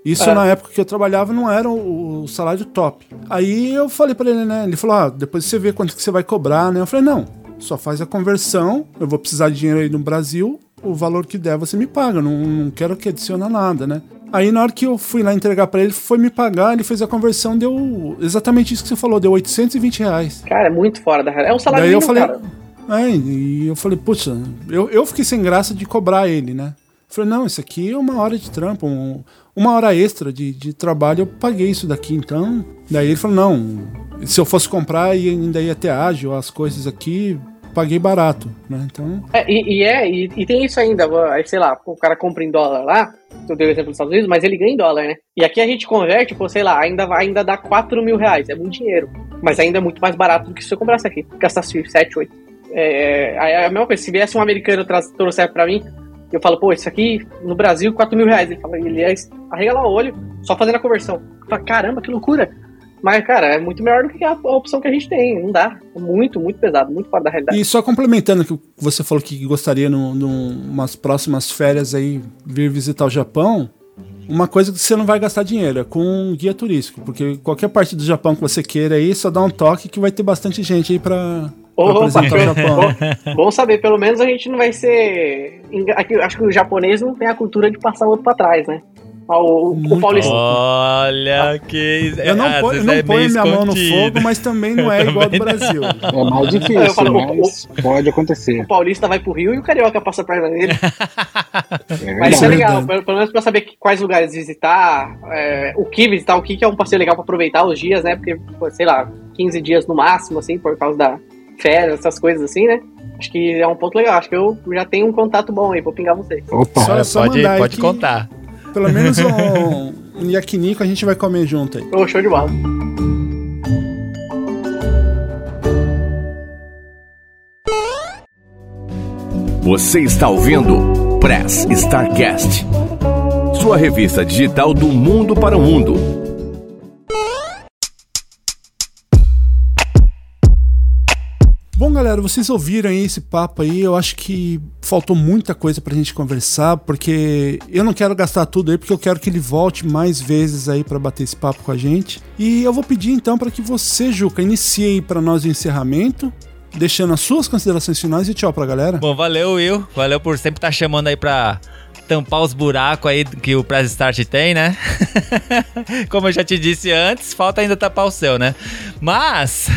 Isso É. na época que eu trabalhava não era o, o salário top. Aí eu falei pra ele, né? Ele falou: ah, depois você vê quanto que você vai cobrar, né? Eu falei: não, só faz a conversão, eu vou precisar de dinheiro aí no Brasil, o valor que der você me paga, não, não quero que adicione nada, né? Aí na hora que eu fui lá entregar pra ele, foi me pagar, ele fez a conversão, deu exatamente isso que você falou, deu 820 reais. Cara, é muito fora da realidade. É um salário Daí eu mínimo, falei, cara. é, e eu falei, puxa, eu, eu fiquei sem graça de cobrar ele, né? Eu falei, não, isso aqui é uma hora de trampo, um- uma hora extra de, de trabalho, eu paguei isso daqui, então. Daí ele falou, não, se eu fosse comprar e ainda ia ter ágil, as coisas aqui, paguei barato, né? Então, É, e, e é, e, e tem isso ainda, sei lá, o cara compra em dólar lá, eu dei o exemplo dos Estados Unidos, mas ele ganha em dólar, né? E aqui a gente converte, pô, sei lá, ainda, ainda dá 4 mil reais, é muito dinheiro. Mas ainda é muito mais barato do que se eu comprasse aqui, gastasse 7, 8. É, é, é a mesma coisa, se viesse um americano trouxer pra mim, eu falo, pô, isso aqui no Brasil, 4 mil reais. Ele fala, ele é, arregala o olho, só fazendo a conversão. Eu falo, caramba, que loucura. Mas, cara, é muito melhor do que a, opção que a gente tem, não dá. É muito, muito pesado, muito fora da realidade. E só complementando que você falou que gostaria num- numas próximas férias aí vir visitar o Japão, uma coisa que você não vai gastar dinheiro é com um guia turístico, porque qualquer parte do Japão que você queira aí, só dá um toque que vai ter bastante gente aí pra, Opa, apresentar o Japão. bom, bom saber, pelo menos a gente não vai ser. Acho que o japonês não tem a cultura de passar o outro pra trás, né? Ah, O, o, o paulista. Olha que. Eu não, às ponho, vezes não é ponho minha mão no fogo, mas também não é igual ao do Brasil. É mais Eu difícil, falo, mas pode acontecer. O paulista vai pro Rio e o carioca passa a perna dele. É Mas isso é legal, pelo, pelo menos pra saber quais lugares visitar, é, o que visitar, o que, que é um passeio legal pra aproveitar os dias, né? Porque, sei lá, 15 dias no máximo, assim, por causa da férias, essas coisas assim, né? Acho que é um ponto legal. Acho que eu já tenho um contato bom aí, vou pingar vocês. Opa, Só- Olha, só pode pode que- contar. Pelo menos um, um yakinico a gente vai comer junto aí. Ô, show de bola. Você está ouvindo Press Starcast, sua revista digital do mundo para o mundo. Galera, vocês ouviram aí esse papo aí. Eu acho que faltou muita coisa pra gente conversar, porque eu não quero gastar tudo aí, porque eu quero que ele volte mais vezes aí pra bater esse papo com a gente. E eu vou pedir então para que você, Juca, inicie aí pra nós o encerramento, deixando as suas considerações finais e tchau pra galera. Bom, valeu, Will. Valeu por sempre estar chamando aí pra tampar os buracos aí que o Press Start tem, né? Como eu já te disse antes, falta ainda tapar o seu, né? Mas,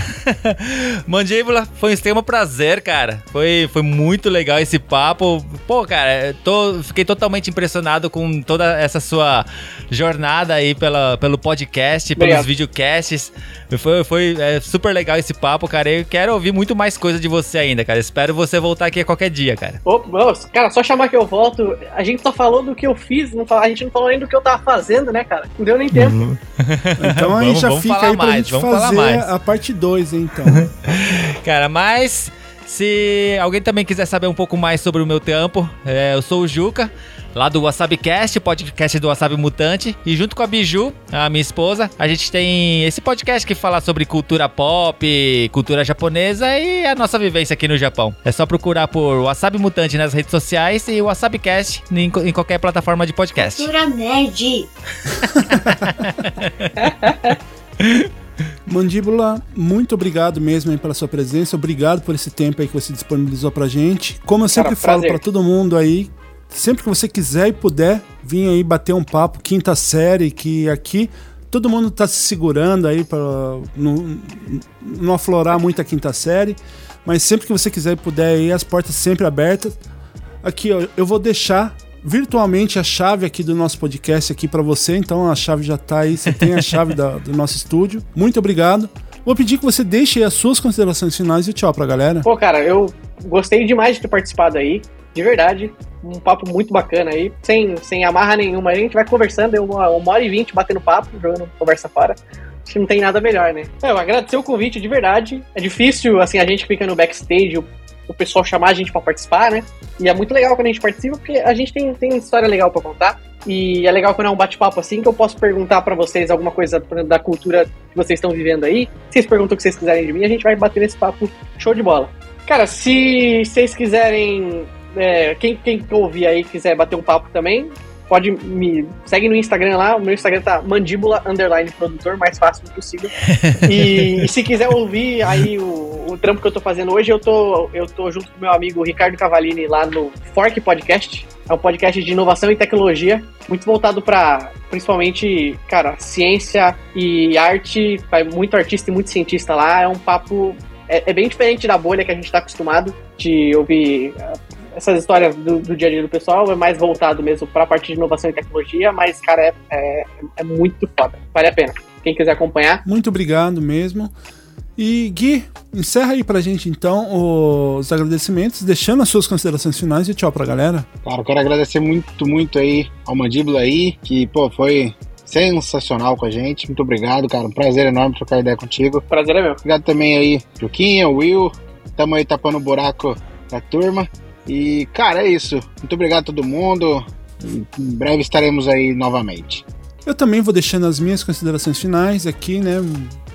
Mandíbula, foi um extremo prazer, cara. Foi, foi muito legal esse papo. Pô, cara, tô, fiquei totalmente impressionado com toda essa sua jornada aí pela, pelo podcast, pelos Obrigado. videocasts. Foi, foi é, super legal esse papo, cara. Eu quero ouvir muito mais coisa de você ainda, cara. Espero você voltar aqui a qualquer dia, cara. Nossa, cara, só chamar que eu volto. A gente só falou do que eu fiz, não fala- a gente não falou nem do que eu tava fazendo, né, cara? Não deu nem tempo. Então aí Vamos- já vamos fica falar aí pra mais, gente vamos falar fazer mais. a parte 2, então. Cara, mas se alguém também quiser saber um pouco mais sobre o meu trampo, é, eu sou o Juca, lá do WasabiCast, podcast do Wasabi Mutante, e junto com a Biju, a minha esposa, a gente tem esse podcast que fala sobre cultura pop, cultura japonesa e a nossa vivência aqui no Japão. É só procurar por Wasabi Mutante nas redes sociais e WasabiCast em, em qualquer plataforma de podcast. Cultura nerd. Mandíbula, muito obrigado mesmo aí pela sua presença. Obrigado por esse tempo aí que você disponibilizou pra gente. Como eu sempre Cara, falo pra todo mundo aí, sempre que você quiser e puder, vir aí bater um papo, quinta série, que aqui todo mundo tá se segurando aí para não, não aflorar muito a quinta série. Mas sempre que você quiser e puder aí, as portas sempre abertas. Aqui, ó, eu vou deixar virtualmente a chave aqui do nosso podcast aqui para você. Então a chave já tá aí, você tem a chave da- do nosso estúdio. Muito obrigado. Vou pedir que você deixe aí as suas considerações finais e tchau pra galera. Pô, cara, eu gostei demais de ter participado aí. De verdade. Um papo muito bacana aí. Sem, sem amarra nenhuma. A gente vai conversando, uma, uma hora e vinte batendo papo, jogando conversa fora. Acho que não tem nada melhor, né? É, eu agradecer o convite de verdade. É difícil, assim, a gente fica no backstage, o, o pessoal chamar a gente pra participar, né? E é muito legal quando a gente participa, porque a gente tem, tem história legal pra contar. E é legal quando é um bate-papo assim, que eu posso perguntar pra vocês alguma coisa da cultura que vocês estão vivendo aí. Vocês perguntam o que vocês quiserem de mim, a gente vai bater nesse papo show de bola. Cara, se vocês quiserem. É, quem, quem ouvir aí quiser bater um papo também, pode me. Segue no Instagram lá. O meu Instagram tá mandíbula underline produtor, mais fácil possível. E, e se quiser ouvir aí o, o trampo que eu tô fazendo hoje, eu tô, eu tô junto com meu amigo Ricardo Cavalini lá no Fork Podcast. É um podcast de inovação e tecnologia, muito voltado para principalmente, cara, ciência e arte. Vai muito artista e muito cientista lá. É um papo. É, é bem diferente da bolha que a gente tá acostumado de ouvir essas histórias do, do dia a dia do pessoal. É mais voltado mesmo para a parte de inovação e tecnologia, mas, cara, é, é, é muito foda. Vale a pena. Quem quiser acompanhar, Muito obrigado mesmo. E Gui, encerra aí pra gente então os agradecimentos, deixando as suas considerações finais e tchau pra galera. Cara, eu quero agradecer muito, muito aí ao Mandíbula aí, que, pô, foi sensacional com a gente. Muito obrigado, cara. Um prazer enorme trocar ideia contigo. prazer é meu. Obrigado também aí, Juquinha, Will. Tamo aí tapando o buraco da turma. E, cara, é isso. Muito obrigado a todo mundo. Em breve estaremos aí novamente. Eu também vou deixando as minhas considerações finais aqui, né?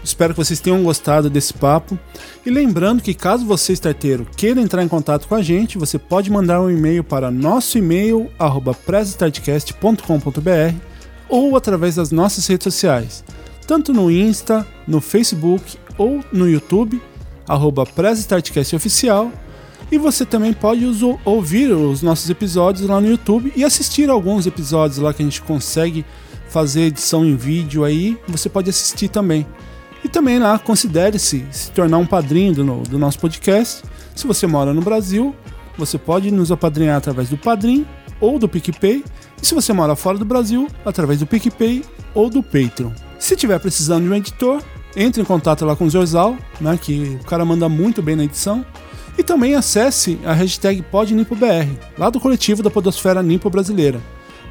Espero que vocês tenham gostado desse papo. E lembrando que caso você, starteiro, queira entrar em contato com a gente, você pode mandar um e-mail para nosso e-mail, arroba ou através das nossas redes sociais, tanto no Insta, no Facebook ou no YouTube, arroba Oficial. E você também pode ouvir os nossos episódios lá no YouTube e assistir alguns episódios lá que a gente consegue fazer edição em vídeo aí, você pode assistir também. E também lá, considere-se se tornar um padrinho do, do nosso podcast. Se você mora no Brasil, você pode nos apadrinhar através do Padrim ou do PicPay. E se você mora fora do Brasil, através do PicPay ou do Patreon. Se tiver precisando de um editor, entre em contato lá com o Zorzal, né, que o cara manda muito bem na edição. E também acesse a hashtag PodNipoBR, lá do coletivo da Podosfera Nipo Brasileira.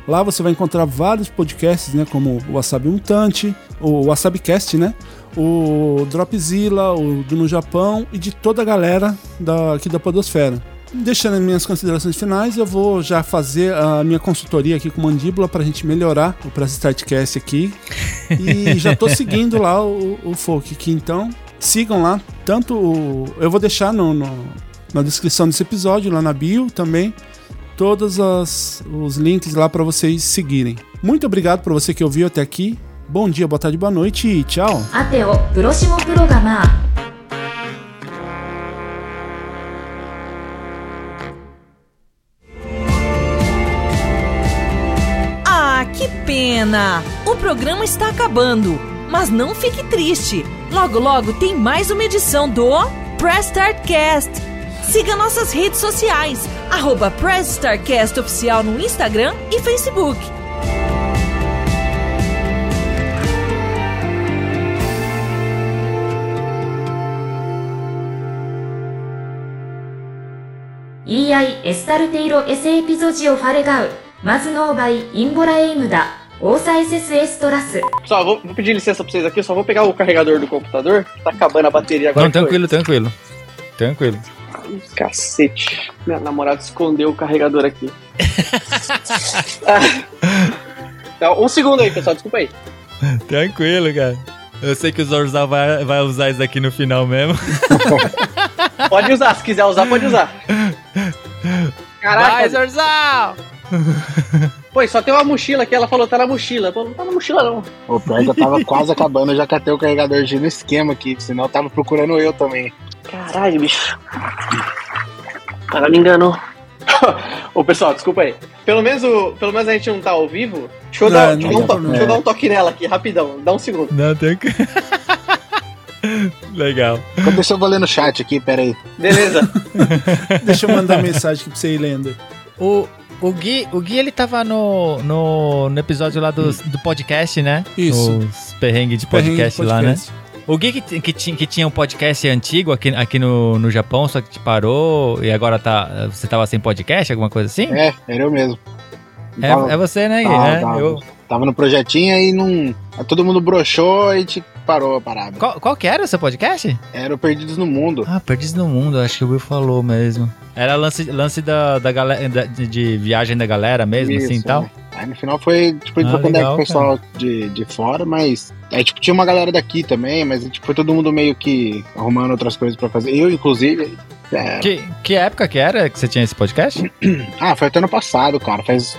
Lá você vai encontrar vários podcasts, né, como o Wasabi Mutante, o Wasabicast, né, o Dropzilla, o do No Japão e de toda a galera da, aqui da Podosfera. Deixando as minhas considerações finais, eu vou já fazer a minha consultoria aqui com Mandíbula pra gente melhorar o Press Startcast aqui. E já tô seguindo lá o, o Folk aqui, então Sigam lá, tanto o, eu vou deixar no, no, na descrição desse episódio, lá na bio também, todos as, os links lá para vocês seguirem. Muito obrigado por você que ouviu até aqui. Bom dia, boa tarde, boa noite e tchau. Até o próximo programa. Ah, que pena! O programa está acabando, mas não fique triste. Logo, logo tem mais uma edição do Press Start Cast. Siga nossas redes sociais, arroba Press Start Cast Oficial no Instagram e Facebook. EI エスタルテイロエセエピゾジオファレガウマズノーバイインボラエイムダ Ouça SSE Só, vou, vou, pedir licença pra vocês aqui, só vou pegar o carregador do computador, que tá acabando a bateria agora. Não, tranquilo, foi. tranquilo. Tranquilo. Cacete. Minha namorada escondeu o carregador aqui. Ah. um segundo aí, pessoal, desculpa aí. Tranquilo, cara. Eu sei que o Zorzal vai, vai usar isso aqui no final mesmo. pode usar, se quiser usar, pode usar. Caraca. Vai, Zorzal! Pô, só tem uma mochila aqui, ela falou, tá na mochila. Pô, não tá na mochila não. O pior que eu tava quase acabando, eu já catei o carregador de no esquema aqui, senão eu tava procurando eu também. Caralho, bicho. O cara me enganou. Ô, pessoal, desculpa aí. Pelo menos, o- pelo menos a gente não tá ao vivo. Deixa eu, Não, dar, não deixa eu dar um tem deixa eu dar um toque nela aqui, rapidão. Dá um segundo. Não, tranquilo. Legal. Então deixa eu vou ler no chat aqui, pera aí. Beleza. Deixa eu mandar mensagem aqui pra você ir lendo. O, o, Gui, o Gui, ele tava no, no, no episódio lá do, do podcast, né? Isso. Os perrengues de Perrengue de podcast, lá, né? podcast. O Gui que, que, tinha- que tinha um podcast antigo aqui, aqui no, no Japão, só que te parou e agora tá, você tava sem podcast, alguma coisa assim? É, era eu mesmo. É, Tava- é você, né, Gui? tava- É, tava- eu- Tava no projetinho e não. Todo mundo broxou e a gente parou a parada. Qual, qual que era o seu podcast? Era o Perdidos no Mundo. Ah, Perdidos no Mundo, acho que o Will falou mesmo. Era lance, lance da, da galera, da- de, de viagem da galera mesmo, assim e Isso, tal? é. Aí no final foi, tipo, a gente Ah, com legal, o pessoal de, de fora, mas. Aí, tipo, tinha uma galera daqui também, mas tipo, foi todo mundo meio que arrumando outras coisas pra fazer. Eu, inclusive. é, Que, que época que era que você tinha esse podcast? Ah, foi até ano passado, cara. Faz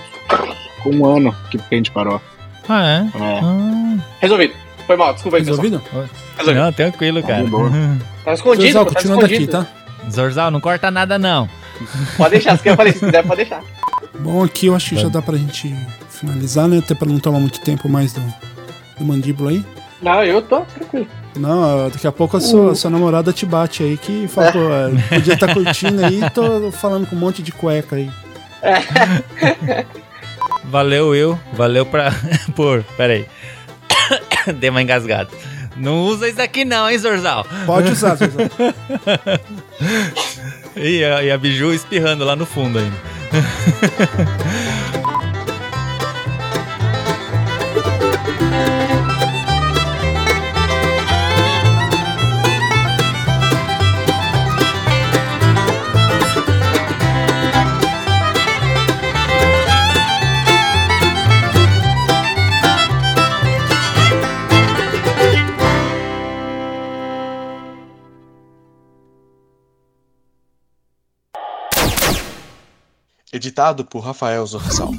um ano que a gente parou. Ah, é? É. Ah, Resolvido. Foi mal, desculpa aí, pessoal. Resolvido? Resolvido. não, tranquilo, cara. de boa. Tava escondido, Zorzal, pô, daqui, escondido. tá? Zorzal, não corta nada, não. Pode deixar, se eu falei, se quiser, pode deixar. Bom, aqui eu acho que já dá pra gente finalizar, né? Até pra não tomar muito tempo mais do, do mandíbula aí. Não, eu tô tranquilo. Não, daqui a pouco a sua, sua namorada te bate aí que fala, pô, é, podia estar curtindo aí tô falando com um monte de cueca aí. Valeu, Will. Valeu pra. por. Pera aí. Dei uma engasgada. Não usa isso aqui, não, hein, Zorzal? Pode usar, Zorzal. E a, e a Biju espirrando lá no fundo ainda. Editado por Rafael Zorzal.